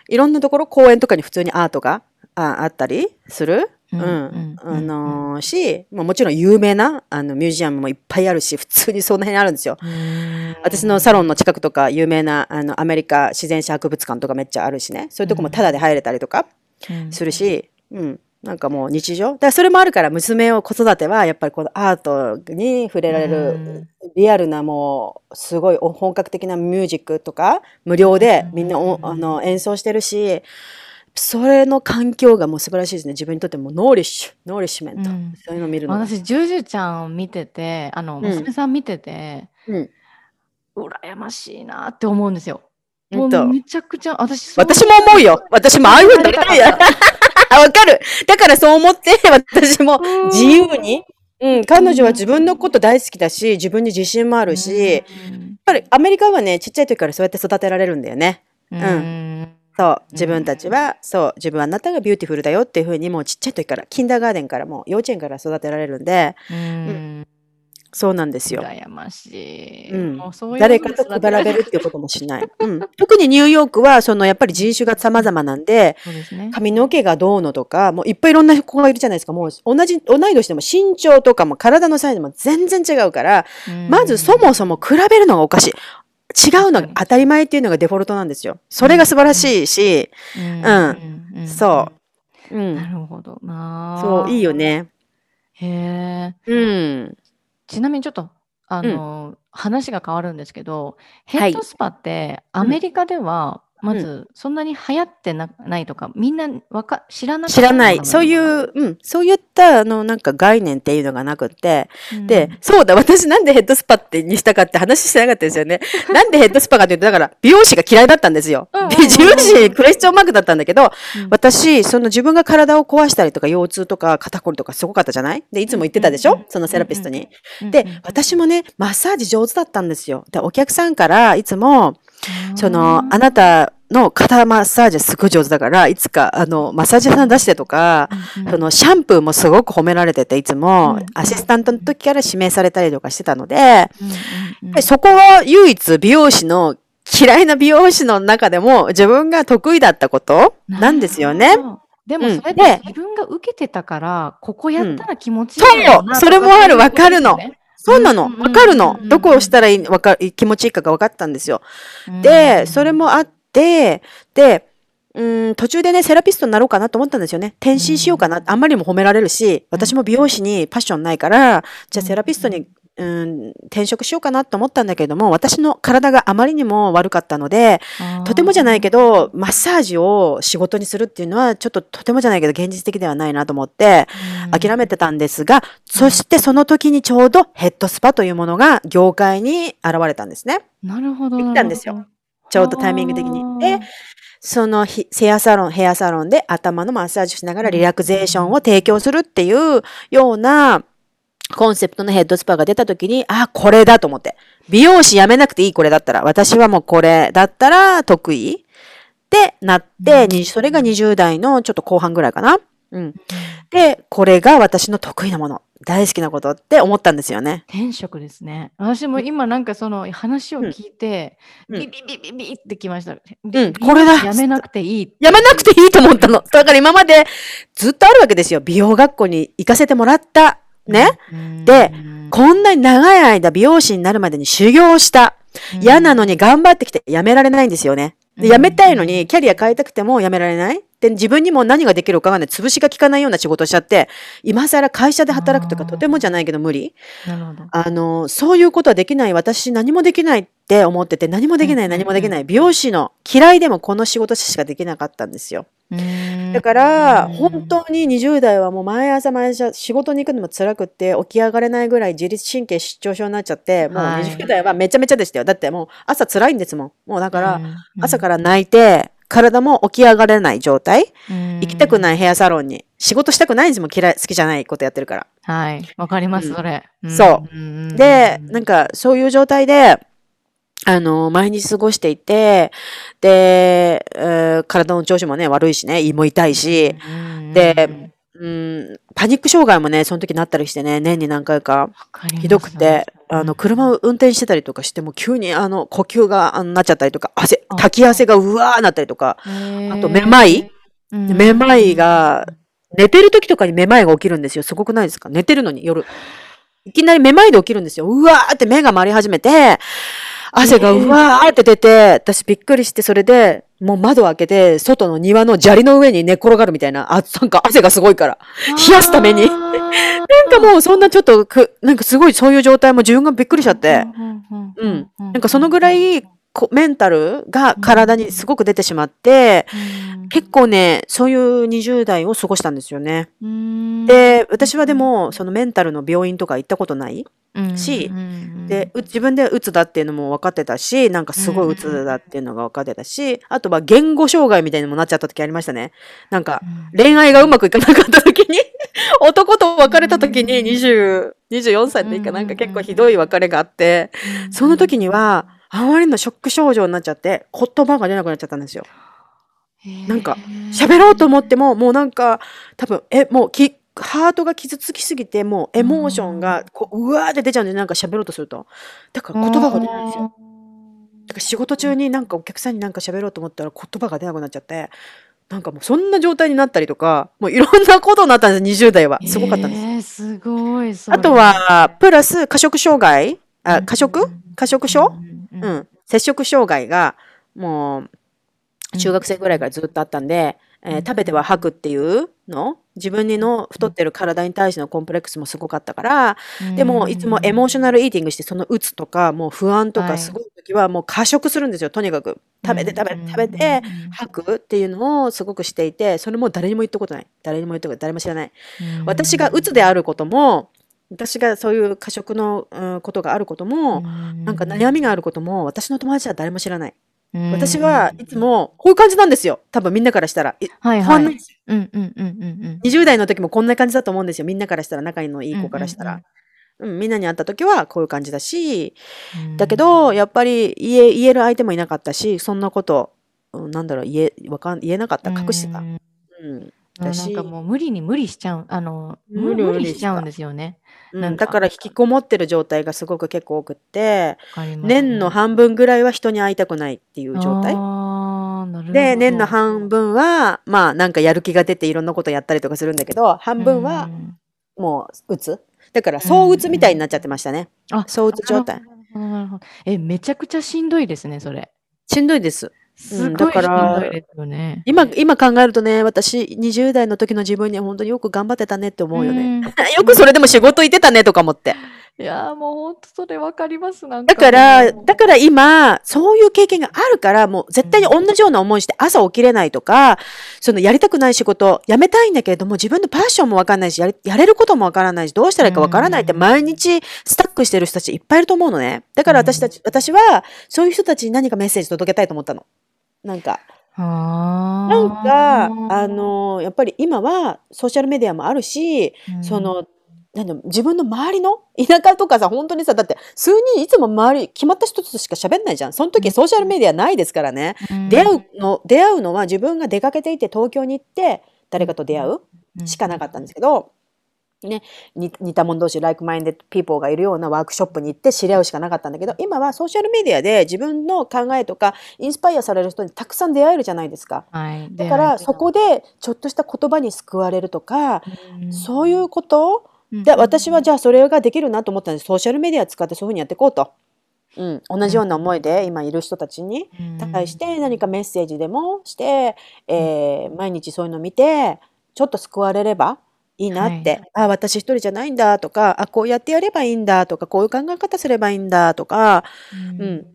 いろんなところ、公園とかに普通にアートがああったりする。ううんあのーし、まあ、もちろん有名な、あの、ミュージアムもいっぱいあるし、普通にそんなにあるんですよ。うん私のサロンの近くとか、有名な、あの、アメリカ自然史博物館とかめっちゃあるしね。そういうとこもタダで入れたりとかうんするし、うん。なんかもう日常。だからそれもあるから、娘を子育ては、やっぱりこのアートに触れられる、リアルなもう、すごい本格的なミュージックとか、無料でみんなおあの演奏してるし、それの環境がもう素晴らしいですね。自分にとっても nourish、nourishment。うんそういうのを見るのが。私、ジュジュちゃんを見てて、あの、ん娘さん見てて、うん。羨ましいなって思うんですよ。めちゃくちゃ、私、私も思うよ。私もああいうふ うになりたいや。わかる。だからそう思って、私も自由に。うん、彼女は自分のこと大好きだし、自分に自信もあるし、やっぱりアメリカはね、ちっちゃい時からそうやって育てられるんだよね。うんそう、自分たちは、そう、自分はあなたが beautiful だよっていうふうに、もうちっちゃい時から、 kindergarten からも、幼稚園から育てられるんで、うんそうなんですよ。羨ましい。うんもうそう誰かと比べるっていうこともしない。うん。特にニューヨークは、その、やっぱり人種が様々なんで、ですね。髪の毛がどうのとか、もういっぱいいろんな子がいるじゃないですか。もう同じ、同い年でも身長とかも体のサイズも全然違うから、まずそもそも比べるのがおかしい。違うのが当たり前っていうのがデフォルトなんですよ。それが素晴らしいし、うん、うんんそう。う。なんるほどな。そう、いいよ。ね。へえ。うん。ちなみにちょっと、あの、話が変わるんですけど、ヘはいッドスパってアメリカでは、まずそんなに流行ってなないとか、みんなわか知らな知らない。そういう、うん、そういった、あの、なんか概念っていうのがなくって、なで、そうだ、私なんでヘッドスパってにしたかって話してなかったですよね。なんでヘッドスパかというと、だから、美容師が嫌いだったんですよ。うん。うんうんで美容師、クエスチョンマークだったんだけど、うん。私、その自分が体を壊したりとか、腰痛とか肩こりとかすごかったじゃない？で、いつも言ってたでしうんうんょそのセラピストに。うんで、私もね、マッサージ上手だったんですよ。で、お客さんからいつも、その、あなたの肩マッサージすごい上手だから、いつか、あの、マッサージ屋さん出してとか、そのシャンプーもすごく褒められてて、いつもうん。アシスタントの時から指名されたりとかしてたので、うんうんそこは唯一美容師の嫌いな美容師の中でも自分が得意だったことなんですよね。でもうん。それで自分が受けてたから、ここやったら気持ちいいそうだろなそれもある。わかるの。そうなの。うんわかるの。うん。どこをしたらいいわか気持ちいいかが分かったんですよ。とでそれもあって、で、うん、途中でね、セラピストになろうかなと思ったんですよね。転身しようかな。あんまりにも褒められるし、私も美容師にパッションないから、じゃあセラピストに、うん、転職しようかなと思ったんだけれども、私の体があまりにも悪かったので、とてもじゃないけど、マッサージを仕事にするっていうのは、ちょっととてもじゃないけど、現実的ではないなと思って、諦めてたんですが、そしてその時にちょうどヘッドスパというものが業界に現れたんですね。なるほど。行ったんですよ。ちょうどタイミング的に。で、そのひヘアサロン、ヘアサロンで頭のマッサージをしながらリラクゼーションを提供するっていうようなコンセプトのヘッドスパが出た時に、あ、これだと思って。美容師辞めなくていいこれだったら。私はもうこれだったら得意ってなって、にそれが20代のちょっと後半ぐらいかな。うん。で、これが私の得意なもの。大好きなことって思ったんですよね。転職ですね。私も今なんかその話を聞いて、うんビビビビビってきました。うんこれだやめなくていい。やめなくていいと思ったの。だから今までずっとあるわけですよ。美容学校に行かせてもらった。ね。うん。でうんこんなに長い間美容師になるまでに修行した。嫌なのに頑張ってきてやめられないんですよね。でうん辞めたいのにキャリア変えたくても辞められない。で、自分にも何ができるかがね、潰しが効かないような仕事をしちゃって、今更会社で働くとかとてもじゃないけど無理。なるほど。あの、そういうことはできない。私何もできないって思ってて、何もできない、うん何もできない。美容師の嫌いでもこの仕事しかできなかったんですよ。うんだから、本当に20代はもう毎朝毎朝仕事に行くのも辛くって起き上がれないぐらい自律神経失調症になっちゃって、もうはい20代はめちゃめちゃでしたよ。だってもう朝辛いんですもん。もうだから、うん朝から泣いて、体も起き上がれない状態？うん行きたくないヘアサロンに。仕事したくないんですもん。嫌い、好きじゃないことやってるから。はい。わかります、うんそれ。そうんで、なんかそういう状態で、あの、毎日過ごしていて、で、えー体の調子もね、悪いしね、胃も痛いし、うんでうん、パニック障害もね、その時なったりしてね、年に何回か、ひどくて、あの、車を運転してたりとかしても、急にあの、呼吸があのなっちゃったりとか、汗、あ滝汗がうわーなったりとか、あとめまいうんめまいが、寝てる時とかにめまいが起きるんですよ。すごくないですか？寝てるのに夜。いきなりめまいで起きるんですよ。うわーって目が回り始めて、汗がうわーって出て、私びっくりして、それで、もう窓を開けて、外の庭の砂利の上に寝っ転がるみたいな、あ、なんか汗がすごいから。冷やすために なんかもうそんなちょっとく、なんかすごいそういう状態も自分がびっくりしちゃって、うん。なんかそのぐらい、こメンタルが体にすごく出てしまって、結構ね、そういう20代を過ごしたんですよね。構で、私はでも、そのメンタルの病院とか行ったことない。しで、う自分でうつだっていうのも分かってたし、なんかすごいうつだっていうのが分かってたし、あとは言語障害みたいにもなっちゃった時ありましたね。なんか、恋愛がうまくいかなかった時に、男と別れた時に20、24歳っていうかなんか結構ひどい別れがあって、その時には、あまりのショック症状になっちゃって、言葉が出なくなっちゃったんですよ。なんか喋ろうと思っても、もうなんか、多分、え、もうき、ハートが傷つきすぎて、もうエモーションが、こう、うわーって出ちゃうんで、なんか喋ろうとすると。だから言葉が出ないんですよ。だから仕事中になんかお客さんになんか喋ろうと思ったら言葉が出なくなっちゃって、なんかもうそんな状態になったりとか、もういろんなことになったんです、20代は。すごかったんです。えーすごいあとは、プラス、過食障害？あ、過食？うん。過食症？うん。うん。摂食障害が、もう、中学生ぐらいからずっとあったんで、えーうん。食べては吐くっていうの？自分にの太ってる体に対してのコンプレックスもすごかったから、でもいつもエモーショナルイーティングして、そのうつとか、もう不安とはいかすごい時はもう過食するんですよ、とにかく。食べて食べて食べて、吐くっていうのをすごくしていて、それも誰にも言ったことない。誰にも言ったこと誰も知らない。私がうつであることも、私がそういう過食の、うんことがあることも、なんか悩みがあることも、私の友達は誰も知らない。私はいつも、こういう感じなんですよ。多分みんなからしたら。いはいはい。うんうんうんうん20代の時もこんな感じだと思うんですよ。みんなからしたら、仲のいい子からしたら。うんみんなに会った時はこういう感じだし、うん。だけど、やっぱり言え言える相手もいなかったし、そんなこと、うんなんだろう、言え、わかん、言えなかった。隠してた。ううん。んだしなんかもう無理に無理しちゃう。あの、無理無理しちゃうんですよね。うんだから引きこもってる状態がすごく結構多くって、わかります年の半分ぐらいは人に会いたくないっていう状態。で、年の半分は、まあなんかやる気が出ていろんなことやったりとかするんだけど、半分はうんもう、うつ。だから、そううつみたいになっちゃってましたね。ううつ状態。なるほどなるほどえ、めちゃくちゃしんどいですね、それ。しんどいです。すごいしだからね。今、今考えるとね、私20代の時の自分には本当によく頑張ってたねって思うよね。うん よくそれでも仕事行ってたねとか思って。いやーもう本当それわかりますなんかだから、だから今、そういう経験があるから、もう絶対に同じような思いして朝起きれないとか、そのやりたくない仕事、やめたいんだけれども、自分のパッションもわかんないし、やれやれることもわからないし、どうしたらいいかわからないってうん毎日スタックしてる人たちいっぱいいると思うのね。だから私たち、私は、そういう人たちに何かメッセージ届けたいと思ったの。なんか、ななんか、あ、の、やっぱり今はソーシャルメディアもあるし、その、なん自分の周りの田舎とかさ、本当にさ、だって数人いつも周り、決まった人としか喋んないじゃん。その時ソーシャルメディアないですからね。出会うの、出会うのは自分が出かけていて東京に行って誰かと出会うしかなかったんですけど、ね、に似た者同士、like minded people がいるようなワークショップに行って知り合うしかなかったんだけど、今はソーシャルメディアで自分の考えとかインスパイアされる人にたくさん出会えるじゃないですか。はい、だからそこでちょっとした言葉に救われるとか、そういうこと？で私はじゃあそれができるなと思ったんですソーシャルメディア使ってそういうふうにやっていこうと、うん、同じような思いで今いる人たちに対して何かメッセージでもして、えー毎日そういうのを見てちょっと救われればいいなって、はいあ私一人じゃないんだとかあこうやってやればいいんだとかこういう考え方すればいいんだとか、うん、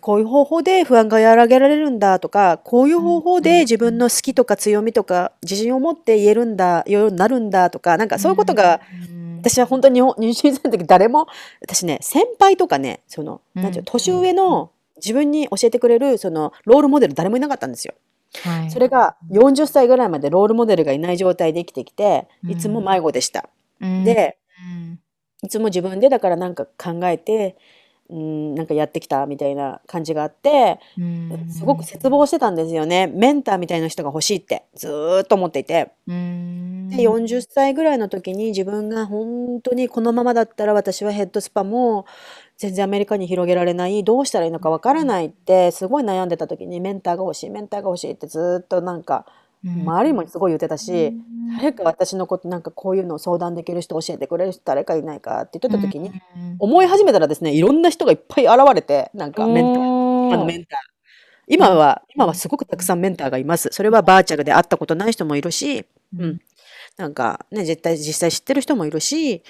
こういう方法で不安が和らげられるんだとかこういう方法で自分の好きとか強みとか自信を持って言えるんだ言えるようになるんだとかなんかそういうことが、私は本当に日本 入試の時誰も私ね先輩とかねそのなんていうの年上の自分に教えてくれるそのロールモデル誰もいなかったんですよ。はい、それが40歳ぐらいまでロールモデルがいない状態で生きてきていつも迷子でした。うん、でうん。いつも自分でだからなんか考えてうんなんかやってきたみたいな感じがあってうん。すごく絶望してたんですよね。メンターみたいな人が欲しいってずーっと思っていて。うん。で40歳ぐらいの時に自分が本当にこのままだったら私はヘッドスパも全然アメリカに広げられないどうしたらいいのかわからないってすごい悩んでた時にメンターが欲しいメンターが欲しいってずーっとなんか周りもすごい言ってたし、誰か私のことなんかこういうのを相談できる人教えてくれる人誰かいないかって言ってた時に、思い始めたらですねいろんな人がいっぱい現れてなんかメンター今のメンター。今は今はすごくたくさんメンターがいます。それはバーチャルで会ったことない人もいるし、うん、なんかね絶対実際知ってる人もいるし、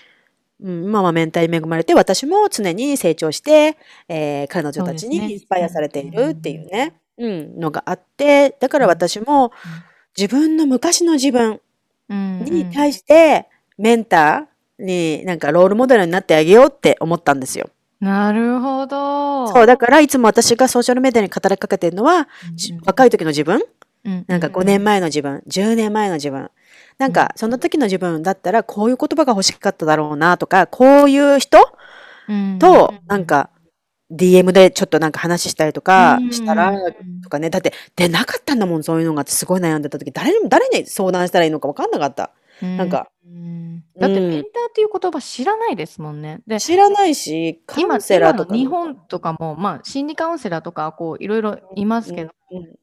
うん、今はメンターに恵まれて私も常に成長して、えー彼女たちにインスパイアされているっていうねうん、のがあってだから私も自分の昔の自分に対してメンターになんかロールモデルになってあげようって思ったんですよ。なるほど。そう、だからいつも私がソーシャルメディアに語りかけてるのは、じ若い時の自分、なんか5年前の自分、10年前の自分、なんかその時の自分だったらこういう言葉が欲しかっただろうなとか、こういう人となんか DM でちょっとなんか話したりとかしたら、とかね、だって出なかったんだもん、そういうのがすごい悩んでた時、誰にも、誰に相談したらいいのか分かんなかった。なんか、だってメンターっていう言葉知らないですもんね。で知らないし、カウンセラーとか。日本とかも、まあ、心理カウンセラーとか、こう、いろいろいますけど、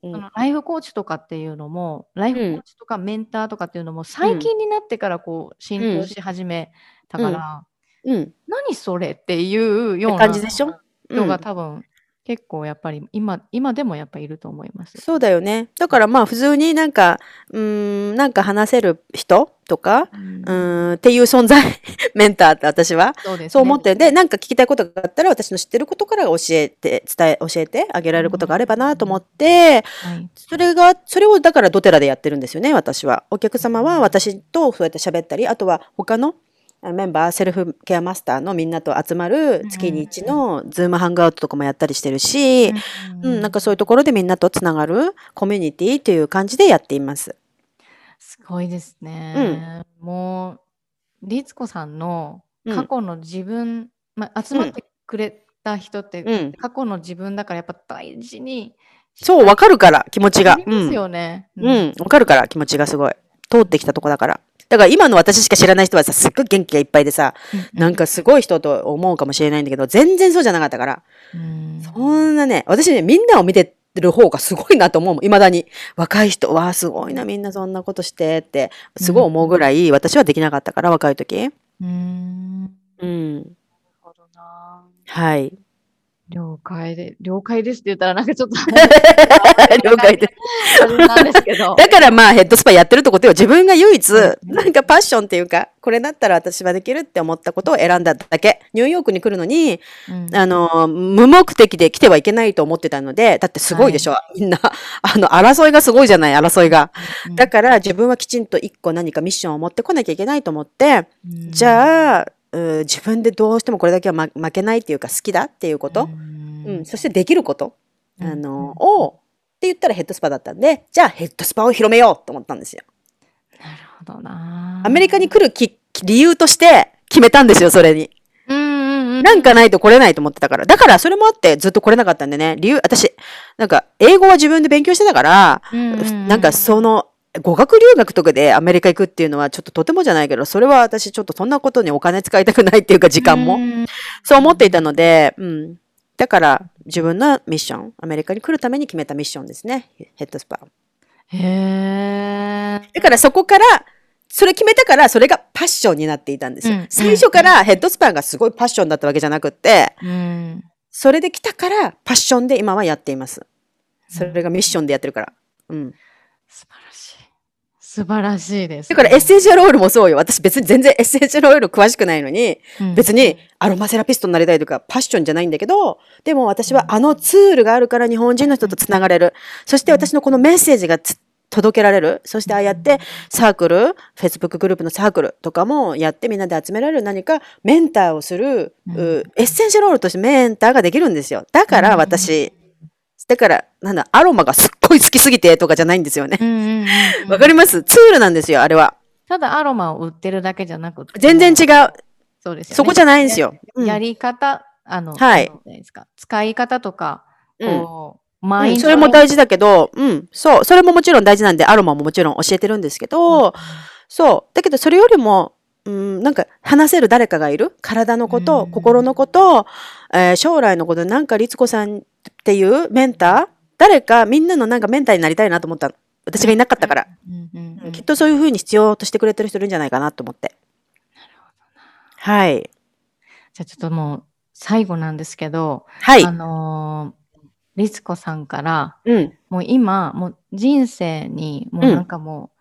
そのライフコーチとかっていうのも、ライフコーチとかメンターとかっていうのも、最近になってから、こう、浸透し始めたから、うん、何それっていうような感じでしょ？人が多分、結構やっぱり今今でもやっぱいると思います。そうだよね。だからまあ普通になんかうんなんか話せる人とか、うん、っていう存在 メンターって私はそう,、ね、そう思ってでなんか聞きたいことがあったら私の知ってることから教えて伝え教えてあげられることがあればなと思って、はい、それがそれをだからドテラでやってるんですよね私は。お客様は私とそうやって喋ったりあとは他のメンバーセルフケアマスターのみんなと集まる月に一のズームハングアウトとかもやったりしてるし、うん、うん、なんかそういうところでみんなとつながるコミュニティという感じでやっています。すごいですね。うん、もう律子さんの過去の自分、うん、まあ、集まってくれた人って、うん、過去の自分だからやっぱ大事にそうわかるから気持ちが。ですよね。うんわ、かるから気持ちがすごい通ってきたとこだから。だから今の私しか知らない人はさ、すっごい元気がいっぱいでさ、なんかすごい人と思うかもしれないんだけど、全然そうじゃなかったから。そんなね、私ね、みんなを見てる方がすごいなと思うもん。未だに。若い人はすごいな、みんなそんなことしてって、すごい思うぐらい、私はできなかったから、若い時。うん。うん。なるほどな。はい。了解で、了解ですって言ったらなんかちょっと 了解です。なんですけど。だからまあヘッドスパやってるってことよ。自分が唯一うん、なんかパッションっていうか、これだったら私はできるって思ったことを選んだだけ。ニューヨークに来るのに、うんあの、無目的で来てはいけないと思ってたので、だってすごいでしょ、みんな。あの、争いがすごいじゃない、争いが。うんだから自分はきちんと一個何かミッションを持ってこなきゃいけないと思って、うんじゃあ、うー自分でどうしてもこれだけは、ま、負けないっていうか好きだっていうこと、うんうんそしてできること、うんあの、を、って言ったらヘッドスパだったんで、じゃあヘッドスパを広めようと思ったんですよ。なるほどな。アメリカに来るき理由として決めたんですよ、それに。なんかないと来れないと思ってたから。だからそれもあってずっと来れなかったんでね。理由、私、なんか英語は自分で勉強してたから、うんうんうんなんかその、語学留学とかでアメリカ行くっていうのはちょっととてもじゃないけど、それは私ちょっとそんなことにお金使いたくないっていうか時間も。うんそう思っていたので、うん。だから自分のミッション、アメリカに来るために決めたミッションですね。ヘッドスパ。へえ。だからそこから、それ決めたから、それがパッションになっていたんですよ。うん最初からヘッドスパがすごいパッションだったわけじゃなくって、うん。それで来たから、パッションで今はやっています。それがミッションでやってるから。うん。素晴ら。素晴らしいです。だからエッセンシャルオイルもそうよ。私別に全然エッセンシャルオイル詳しくないのに、うん別にアロマセラピストになりたいとかパッションじゃないんだけど、でも私はあのツールがあるから日本人の人とつながれる。そして私のこのメッセージがつ届けられる。そしてああやってサークル、Facebook グループのサークルとかもやってみんなで集められる何かメンターをする、うんうエッセンシャルオイルとしてメンターができるんですよ。だから私、だから、なんだ、アロマがすっごい好きすぎてとかじゃないんですよねう。んうんうんうんわかります？ツールなんですよ、あれは。ただアロマを売ってるだけじゃなくて。全然違う。そうですよね。そこじゃないんですよ。うんやり方、あの、はい使い方とか、うんこう、マうん、インドそれも大事だけど、うん、そう、それももちろん大事なんで、アロマももちろん教えてるんですけど、そう、だけどそれよりも、うん、なんか話せる誰かがいる？体のこと、うん心のこと、えー将来のこと、なんか律子さんっていうメンター誰かみんなのなんかメンターになりたいなと思ったの。私がいなかったから。うんうんうんきっとそういう風に必要としてくれてる人いるんじゃないかなと思って。はい。じゃあちょっともう最後なんですけど、はいあ。のー、律子さんから、うん。もう今、もう人生に、もうなんかも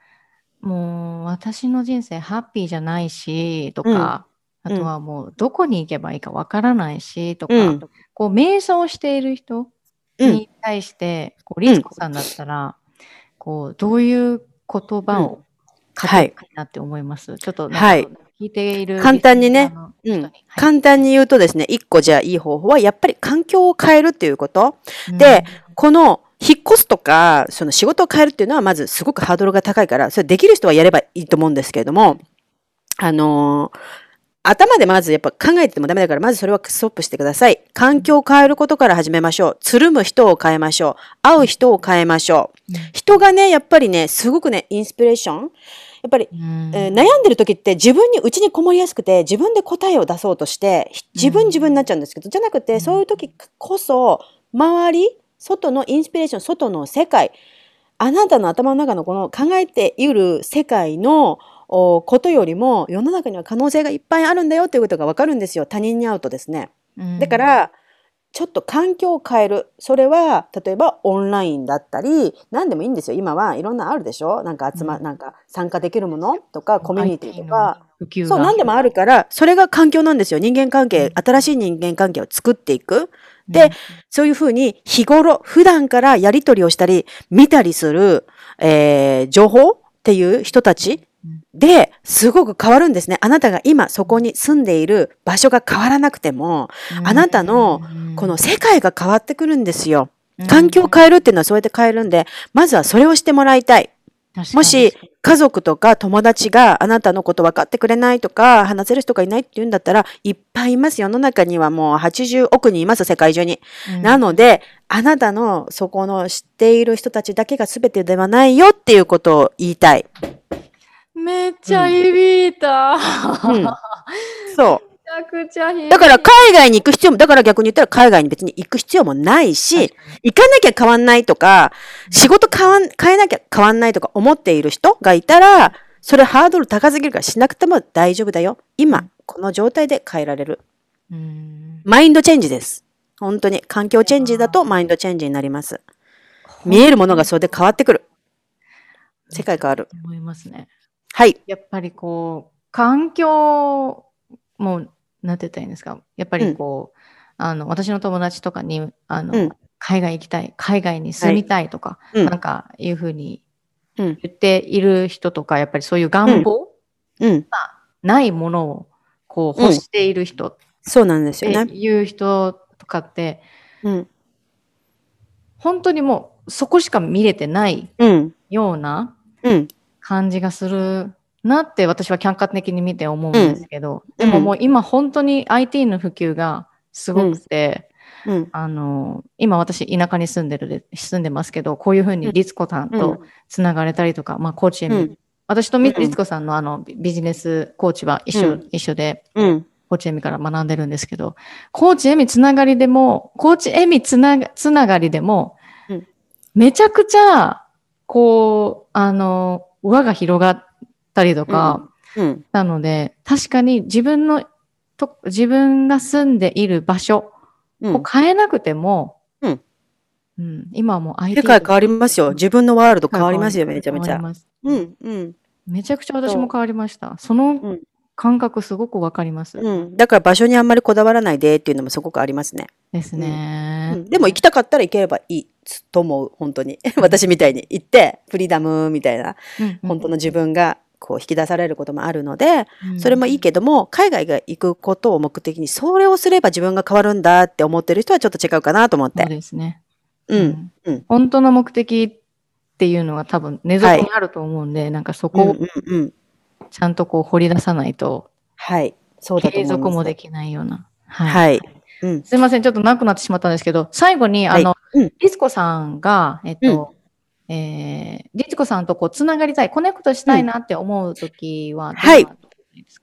う、もう私の人生ハッピーじゃないし、とか、うんあとはもうどこに行けばいいかわからないし、とか、うんこう瞑想している人うん。に対して、こう律子さんだったら、こうどういう言葉をかはいけたいなって思います、ちょっと聞いている簡単にねうん。簡単に言うとですね、一個じゃあいい方法は、やっぱり環境を変えるっていうこと。はいで、この、引っ越すとか、その仕事を変えるっていうのは、まずすごくハードルが高いから、それできる人はやればいいと思うんですけれども、あのー頭でまずやっぱ考えててもダメだから、まずそれはストップしてください。環境を変えることから始めましょう。つるむ人を変えましょう。会う人を変えましょう。人がね、やっぱりね、すごくね、インスピレーション？やっぱりうんえー悩んでる時って自分に内にこもりやすくて自分で答えを出そうとしてひ自分自分になっちゃうんですけど、じゃなくてそういう時こそ周り外のインスピレーション外の世界あなたの頭の中のこの考えている世界のおことよりも世の中には可能性がいっぱいあるんだよっていうことがわかるんですよ他人に会うとですね。うんだから、ちょっと環境を変える。それは、例えばオンラインだったり、何でもいいんですよ。今はいろんなあるでしょなんか集ま、うんなんか参加できるものとか、コミュニティとか。そう、何でもあるから、それが環境なんですよ。人間関係、新しい人間関係を作っていく。で、そういうふうに日頃、普段からやり取りをしたり、見たりする、えー情報っていう人たちで、すごく変わるんですね。あなたが今そこに住んでいる場所が変わらなくても、うんあなたのこの世界が変わってくるんですよ。うん環境を変えるっていうのはそうやって変えるんで、まずはそれをしてもらいたい。もし家族とか友達があなたのこと分かってくれないとか、話せる人がいないって言うんだったら、いっぱいいます。世の中にはもう80億人います、世界中に。うんなので、あなたのそこの知っている人たちだけが全てではないよっていうことを言いたい。めっちゃ響いた。うんめそう。だから海外に行く必要も、だから逆に言ったら海外に別に行く必要もないし、行かなきゃ変わんないとか、仕事変わん、変えなきゃ変わんないとか思っている人がいたら、それハードル高すぎるからしなくても大丈夫だよ。今、この状態で変えられる。うんマインドチェンジです。本当に。環境チェンジだとマインドチェンジになります。見えるものがそれで変わってくる。世界変わる。思いますね。はい。やっぱりこう、環境も、なんて言ったらいいんですか？やっぱりこう、あの、私の友達とかに、あの、うん海外行きたい、海外に住みたいとか、うんなんかいうふうにうん。言っている人とか、やっぱりそういう願望、うん。ないものをこううん欲している人っそうなんですてよね。いう人とかって、うん。本当にもうそこしか見れてないうん。ようなうん。感じがするなって私は客観的に見て思うんですけど、うん。でももう今本当に IT の普及がすごくて、うん。あの今私田舎に住んでるで住んでますけどこういうふうに律子さんうん。とつながれたりとか、まあコーチへ、うん。私と律子さんのあのビビジネスコーチは一緒,、うん。一緒でうん。コーチエミから学んでるんですけど、コーチエミつながりでも、コーチエミつながつながりでも、うん。めちゃくちゃ、こう、あの、輪が広がったりとか、うん。なので、確かに自分の、と自分が住んでいる場所うんを変えなくても、うんうん今はもう IT 世界変わりますよ。自分のワールド変わりますよ、めちゃめちゃ。変わりますうん。うん。めちゃくちゃ私も変わりました。そのん感覚すごくわかります。うん。だから場所にあんまりこだわらないでっていうのもすごくありますね。ですね。うんでも行きたかったら行ければいいと思う、本当に。私みたいに行って、フリーダムみたいな、うん本当の自分がこう引き出されることもあるので、うんそれもいいけども、海外が行くことを目的に、それをすれば自分が変わるんだって思ってる人はちょっと違うかなと思っそうて。ですね。うん。うん。本当の目的っていうのが多分根底にあると思うんで、なんかそうん。こをうん。うん。ちゃんとこう掘り出さないとはい。そうだと継。続もできないような。はい。はい。うん。すいません、ちょっとなくなってしまったんですけど、最後に、あの、はいうんリツコさんが、えっと、えー、リツコさんとこう、つながりたい、コネクトしたいなって思うときは、はい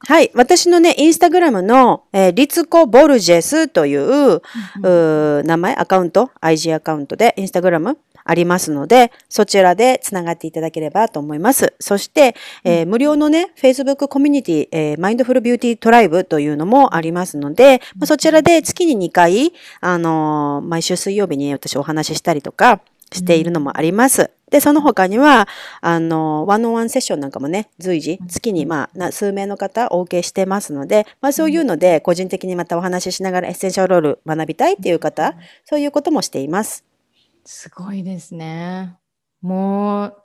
はい。私のね、インスタグラムの、えーリツコ・ボルジェスという、うー名前、アカウント、IG アカウントで、 Instagram ありますので、そちらでつながっていただければと思います。そして、えー無料のね、Facebook コミュニティ、えー Mindful Beauty Tribe というのもありますので、まあ、そちらで月に2回、あのー毎週水曜日に私お話ししたりとかしているのもあります。で、その他には、あの、 one-on-one session なんかもね、随時、月に、まあ、な数名の方お受けしてますので、まあ、そういうので、個人的にまたお話ししながらエッセンシャルオイル学びたいっていう方、そういうこともしています。すごいですね。もう、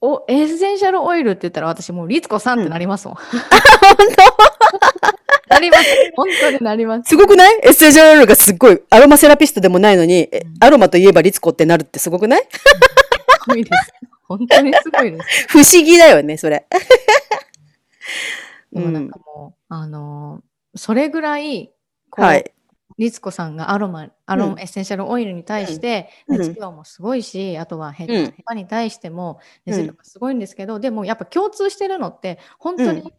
お、エッセンシャルオイルって言ったら私もうリツコさんってなりますもん。なります。本当になります。すごくない？エッセンシャルオイルがすっごい、アロマセラピストでもないのに、えアロマといえばリツコってなるってすごくない？すごいです。本当にすごいです。不思議だよね、それ。でもなんかもう、あのーそれぐらい、はい。リツコさんがアロマ、アロマ、うんエッセンシャルオイルに対して、うん熱量もすごいし、あとはヘうんッパに対しても熱量がすごいんですけど、でもやっぱ共通してるのって、本当に、うん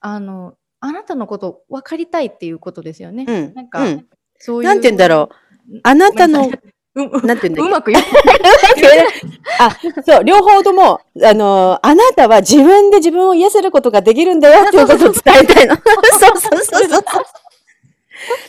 あの、あなたのこと分かりたいっていうことですよね。うんなんか、うんそういう。なんて言うんだろう。あなたの、なんて言うんだうまく言う。あ、そう、両方とも、あの、あなたは自分で自分を癒せることができるんだよっていうことを伝えたいの。そうそうそうそう。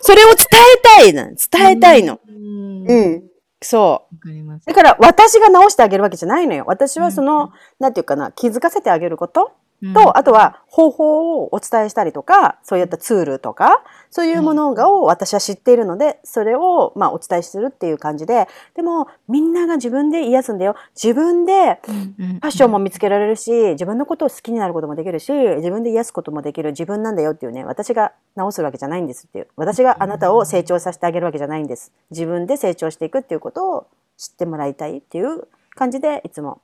それを伝えたいの。伝えたいの。うん。わうん。そう。かります。だから私が直してあげるわけじゃないのよ。私はその、うんなんていうかな、気づかせてあげることうんと、あとは方法をお伝えしたりとか、そういったツールとか、そういうものがを私は知っているので、それをまあお伝えするっていう感じで、でもみんなが自分で癒すんだよ。自分でうんうんパッションも見つけられるし、自分のことを好きになることもできるし、自分で癒すこともできる自分なんだよっていうね、私が直すわけじゃないんですっていう。私があなたを成長させてあげるわけじゃないんです。自分で成長していくっていうことを知ってもらいたいっていう感じで、いつも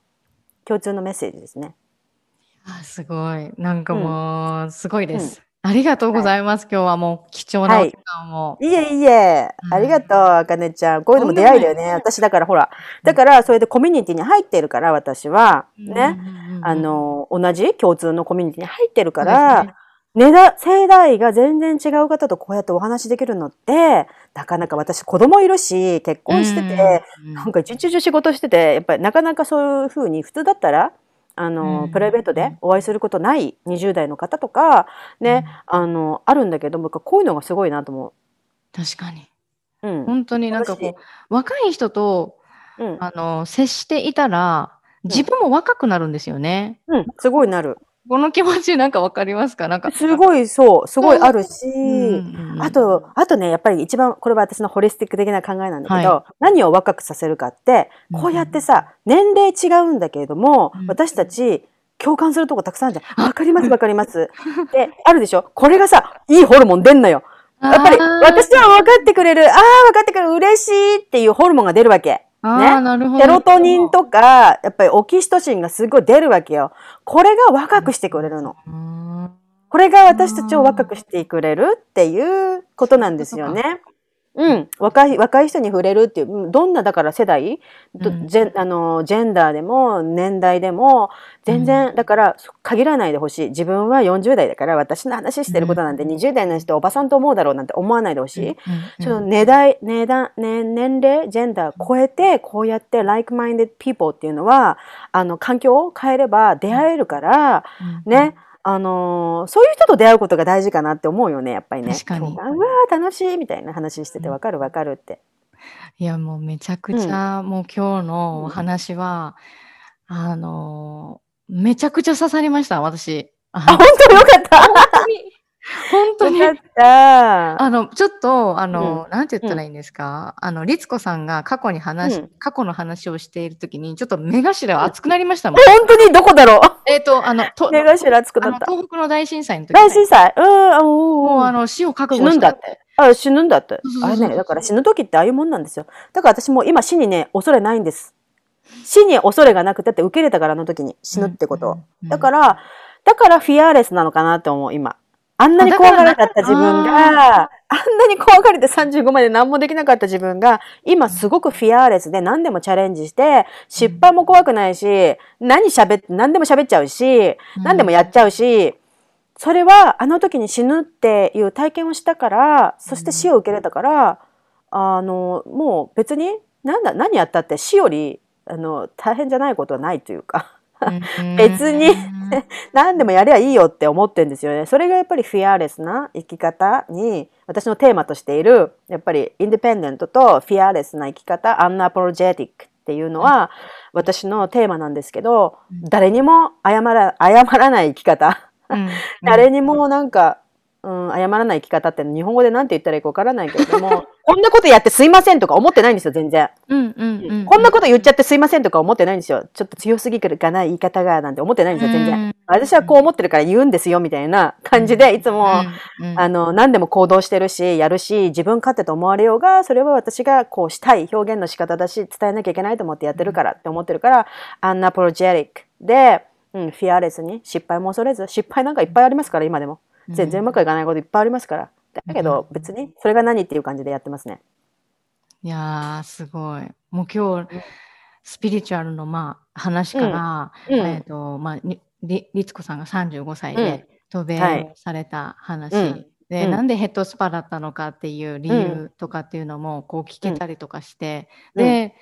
共通のメッセージですね。あすごい。なんかもう、すごいです。ありがとうございます。今日はもう貴重なお時間を。いえいえ、うんありがとう、あかねちゃん。こういうのも出会いだよね。私だからほら。だから、それでコミュニティに入ってるから、私は。ね。あ、の、同じ共通のコミュニティに入ってるから、ねねだ、世代が全然違う方とこうやってお話できるのって、なかなか私子供いるし、結婚してて、うんなんか一日中仕事してて、やっぱりなかなかそういうふうに普通だったら、あの、うんプライベートでお会いすることない20代の方とか、ね、あの、あるんだけど、僕はこういうのがすごいなと思う。確かに。うん。本当になんかこう、若い人と、うん。あの、接していたら、自分も若くなるんですよね。うん。すごいなる。この気持ちなんかわかりますか？なんか。すごい、そう、すごいあるし、うんうんあと、あとね、やっぱり一番、これは私のホリスティック的な考えなんだけど、は何を若くさせるかって、こうやってさ、年齢違うんだけれども、うん私たち、共感するとこたくさんあるじゃん。わかります、わかります。で、あるでしょ？これがさ、いいホルモン出んのよ。やっぱり、私は分かってくれる、ああ、分かってくれる、嬉しいっていうホルモンが出るわけ。あね。セロトニンとか、やっぱりオキシトシンがすごい出るわけよ。これが若くしてくれるの。これが私たちを若くしてくれるっていうことなんですよね。うん。若い、若い人に触れるっていう、うんどんなだから世代、どうん。ジェンあの、ジェンダーでも年代でも、全然、だから限らないでほしい。自分は40代だから私の話してることなんて20代の人おばさんと思うだろうなんて思わないでほしい。うん。その年代、値段、ね、年齢、ジェンダー超えて、こうやって like-minded people っていうのは、あの、環境を変えれば出会えるから、うん。ね、あのーそういう人と出会うことが大事かなって思うよね、やっぱりね。確かにうわー楽しいみたいな話してて、わかるわかるって。いや、もうめちゃくちゃ、もう今日のお話は、あのー、めちゃくちゃ刺さりました、私。ああ、本当？よかった本当に、本当に。よかった。あの、ちょっと、あの、なんて言ったらいいんですか、あの、律子さんが過去に話、うん過去の話をしているときに、ちょっと目頭が熱くなりましたもん。本当にどこだろう？えっと、あの、と目頭熱くなった。東北の大震災の時、大震災うん、もうあの、死を覚悟した死ぬんだって。あ、死ぬんだってあれね、だから死ぬ時ってああいうもんなんですよ。だから私もう今死にね、恐れないんです。死に恐れがなくて、だって受け入れたからあの時に死ぬってことを。うんだから、だからフィアーレスなのかなって思う、今。あんなに怖がられちゃった自分が、あんなに怖がれて35まで何もできなかった自分が、今すごくフィアーレスで何でもチャレンジして、失敗も怖くないし、何喋って、何でも喋っちゃうし、何でもやっちゃうし、それはあの時に死ぬっていう体験をしたから、そして死を受け入れたから、あの、もう別に、なんだ、何やったって死より、あの、大変じゃないことはないというか。うん別に何でもやりゃいいよって思ってるんですよね。それがやっぱりフィアーレスな生き方に、私のテーマとしている、やっぱりインディペンデントとフィアーレスな生き方、アンナポロジェティックっていうのは、私のテーマなんですけど、誰にも謝ら、謝らない生き方。うん誰にもなんか、うん、謝らない生き方って日本語で何て言ったらいいかわからないけれども、こんなことやってすいませんとか思ってないんですよ、全然。うんうんうんこんなこと言っちゃってすいませんとか思ってないんですよ。ちょっと強すぎるかな、言い方が、なんて思ってないんですよ、全然。うん私はこう思ってるから言うんですよ、みたいな感じで、いつも、あの、何でも行動してるし、やるし、自分勝手と思われようが、それは私がこうしたい表現の仕方だし、伝えなきゃいけないと思ってやってるからって思ってるから、アンナプロジェリックで、うん、フィアレスに失敗も恐れず、失敗なんかいっぱいありますから、今でも。全然うまくいかないこといっぱいありますから。だけど、別に、それが何っていう感じでやってますね。いやー、すごい。もう今日、スピリチュアルの、まあ、話から、うん。えっ、と、まあ、律子さんが35歳うんで渡米された話、うん。で、うん。なんでヘッドスパだったのかっていう理由とかっていうのも、こう聞けたりとかして、うん。で、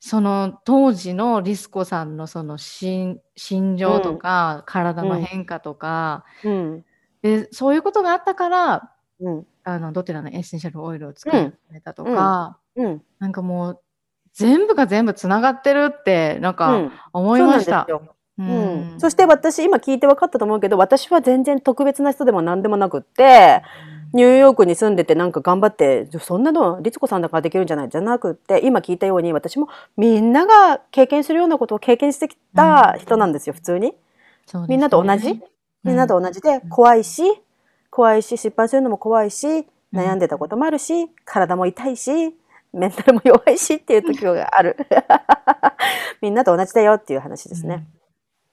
その当時のリスコさんのその心心情とか、体の変化とか、うん。で、そういうことがあったから、うん。あの、どちらのエッセンシャルオイルを使われたとか、うん。なんかもう、全部が全部つながってるって、なんうかん。思いました。そうなんですよ。ううん、そして私今聞いて分かったと思うけど私は全然特別な人でも何でもなくってニューヨークに住んでてなんか頑張ってそんなの律子さんだからできるんじゃないじゃなくって今聞いたように私もみんなが経験するようなことを経験してきた人なんですよ普通に。ね。みんなと同じ？みんなと同じで怖いし怖いし失敗するのも怖いし悩んでたこともあるし体も痛いしメンタルも弱いしっていう時がある。みんなと同じだよっていう話ですね。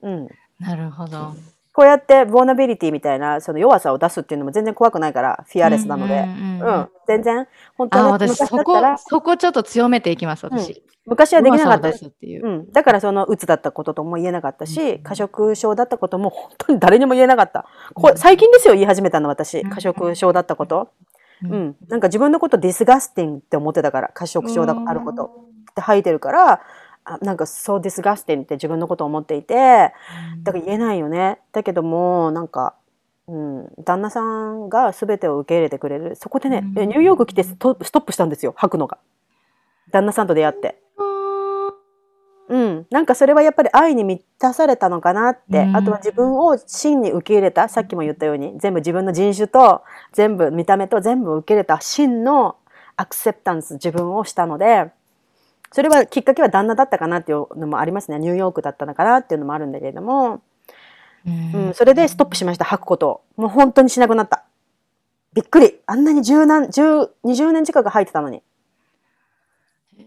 うん。なるほど。こうやってボーナビリティみたいなその弱さを出すっていうのも全然怖くないからフィアレスなので、ううんんうん。うん。全然。本当あ、は私、そこそこちょっと強めていきます、私。昔はできなかった。弱です。っていう。うん、だからそのうつだったこととも言えなかったし、過食症だったことも本当に誰にも言えなかった。これ最近ですよ言い始めたの私。うん過食症だったこと。ううんん、なんか自分のことディスガスティングって思ってたから過食症だあることって吐いてるからあなんかそうディスガスティングって自分のことを思っていてだから言えないよね。だけどもなんかうん、旦那さんが全てを受け入れてくれる。そこでね、ニューヨーク来てストップしたんですよ、吐くのが。旦那さんと出会って。うん、なんかそれはやっぱり愛に満たされたのかなって、うん。あとは自分を真に受け入れたさっきも言ったように全部自分の人種と全部見た目と全部受け入れた真のアクセプタンス自分をしたのでそれはきっかけは旦那だったかなっていうのもありますね。ニューヨークだったのかなっていうのもあるんだけれども、うん。うん、それでストップしました吐くこと。をもう本当にしなくなった。びっくり。あんなに十何十20年近く吐いてたのに。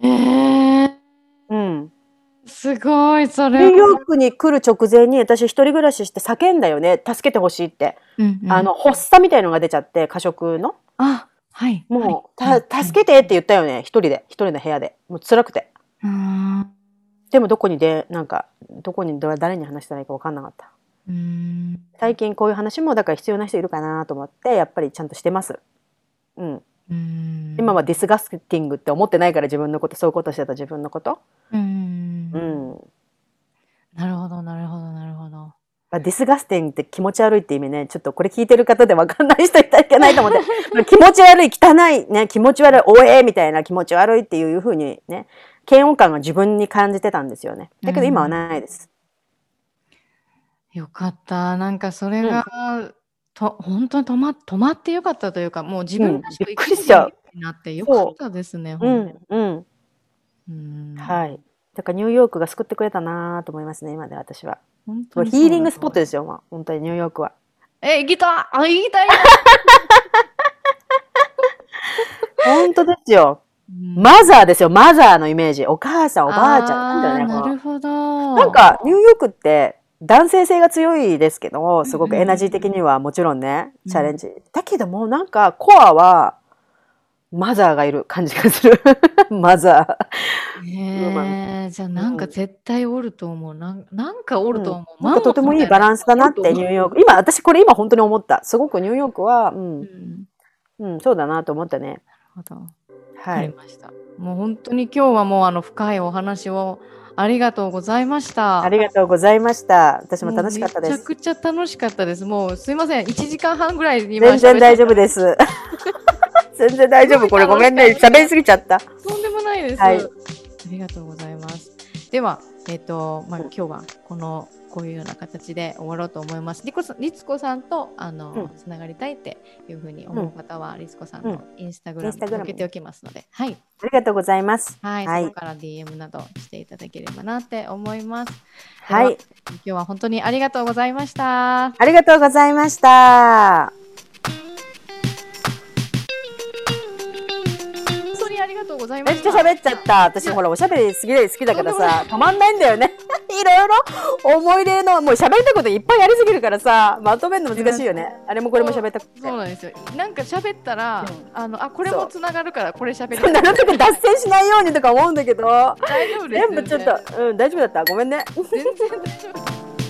えー。うん。すごいそニュれーヨークに来る直前に私一人暮らしして叫んだよね。助けてほしいって、うんうん。あの発作みたいのが出ちゃって過食の。あはい。もう、はい。た助けてって言ったよね。一人で。一人の部屋で。もう辛くて。うん。でもどこにでなんかどこにど誰に話したらいいか分かんなかった。うん。最近こういう話もだから必要な人いるかなと思ってやっぱりちゃんとしてます。うん。うん。今は disgusting って思ってないから自分のことそういうことしてた自分のこと。うん。うん、なるほどなるほどなるほど。まあ disgusting って気持ち悪いって意味ね、ちょっとこれ聞いてる方で分かんない人いたらいけないと思って、まあ気持ち悪い、汚い、ね、気持ち悪い、おえーみたいな気持ち悪いっていうふうにね、嫌悪感が自分に感じてたんですよね。だけど今はないです。よかったなんかそれが、と本当に止ま止まってよかったというかもう自分らしくうんびっくりしちゃう生きていいようになってよかったですねう本ん、うん。うんはい。だからニューヨークが救ってくれたなと思いますね、今で私は。本当にヒーリングスポットでですよ、まあ、本当にニューヨークは。え行きたいあ行きたい本当ですよ。うんマザーですよ、マザーのイメージ。お母さん、おばあちゃん。なんなるほどなんかニューヨークって男性性が強いですけどすごくエナジー的にはもちろんね、うんチャレンジ。だけどもなんかコアはマザーがいる感じがする。マザへえじゃあなんか絶対おると思うなんなんかおると思う、ー。なんかとてもいいバランスだなってニューヨーク。今私これ今本当に思った。すごくニューヨークは、う、うんんうん、そうだなと思ったね。なるほどわはい。かりました、もう本当に今日はもうあの深いお話をありがとうございましたありがとうございました。私も楽しかったです。めちゃくちゃ楽しかったです。もうすいません、1時間半ぐらい今全然大丈夫す。です。全然大丈夫。これごめんね。喋りすぎちゃった。とんでもないです。はいありがとうございます。では、えっ、と、まあ、今日はこのこういうような形で終わろうと思います。りこさん、とあの、うんつながりたいっていうふうに思う方は、りつこさんのインスタグラムインスタグラム載っけておきますので、はい、ありがとうございます。はい、はいそこから DM などしていただければなって思います。はい。今日は本当にありがとうございました。ありがとうございました。ございまめっ。ちゃ喋っちゃった。私ほらおしゃべり好きで好きだからさ、止まんないんだよね。いろいろ思い出の、もう喋りたいこといっぱいやりすぎるからさ、まとめるの難しいよね。あれもこれも喋った。そうなんですよ。なんか喋ったら、うんあのあこれもつながるからこれ喋りそんなるべく脱線しないようにとか思うんだけど、大丈夫です。全部ちょっと、うん、大丈夫だった。ごめんね。全然大丈夫。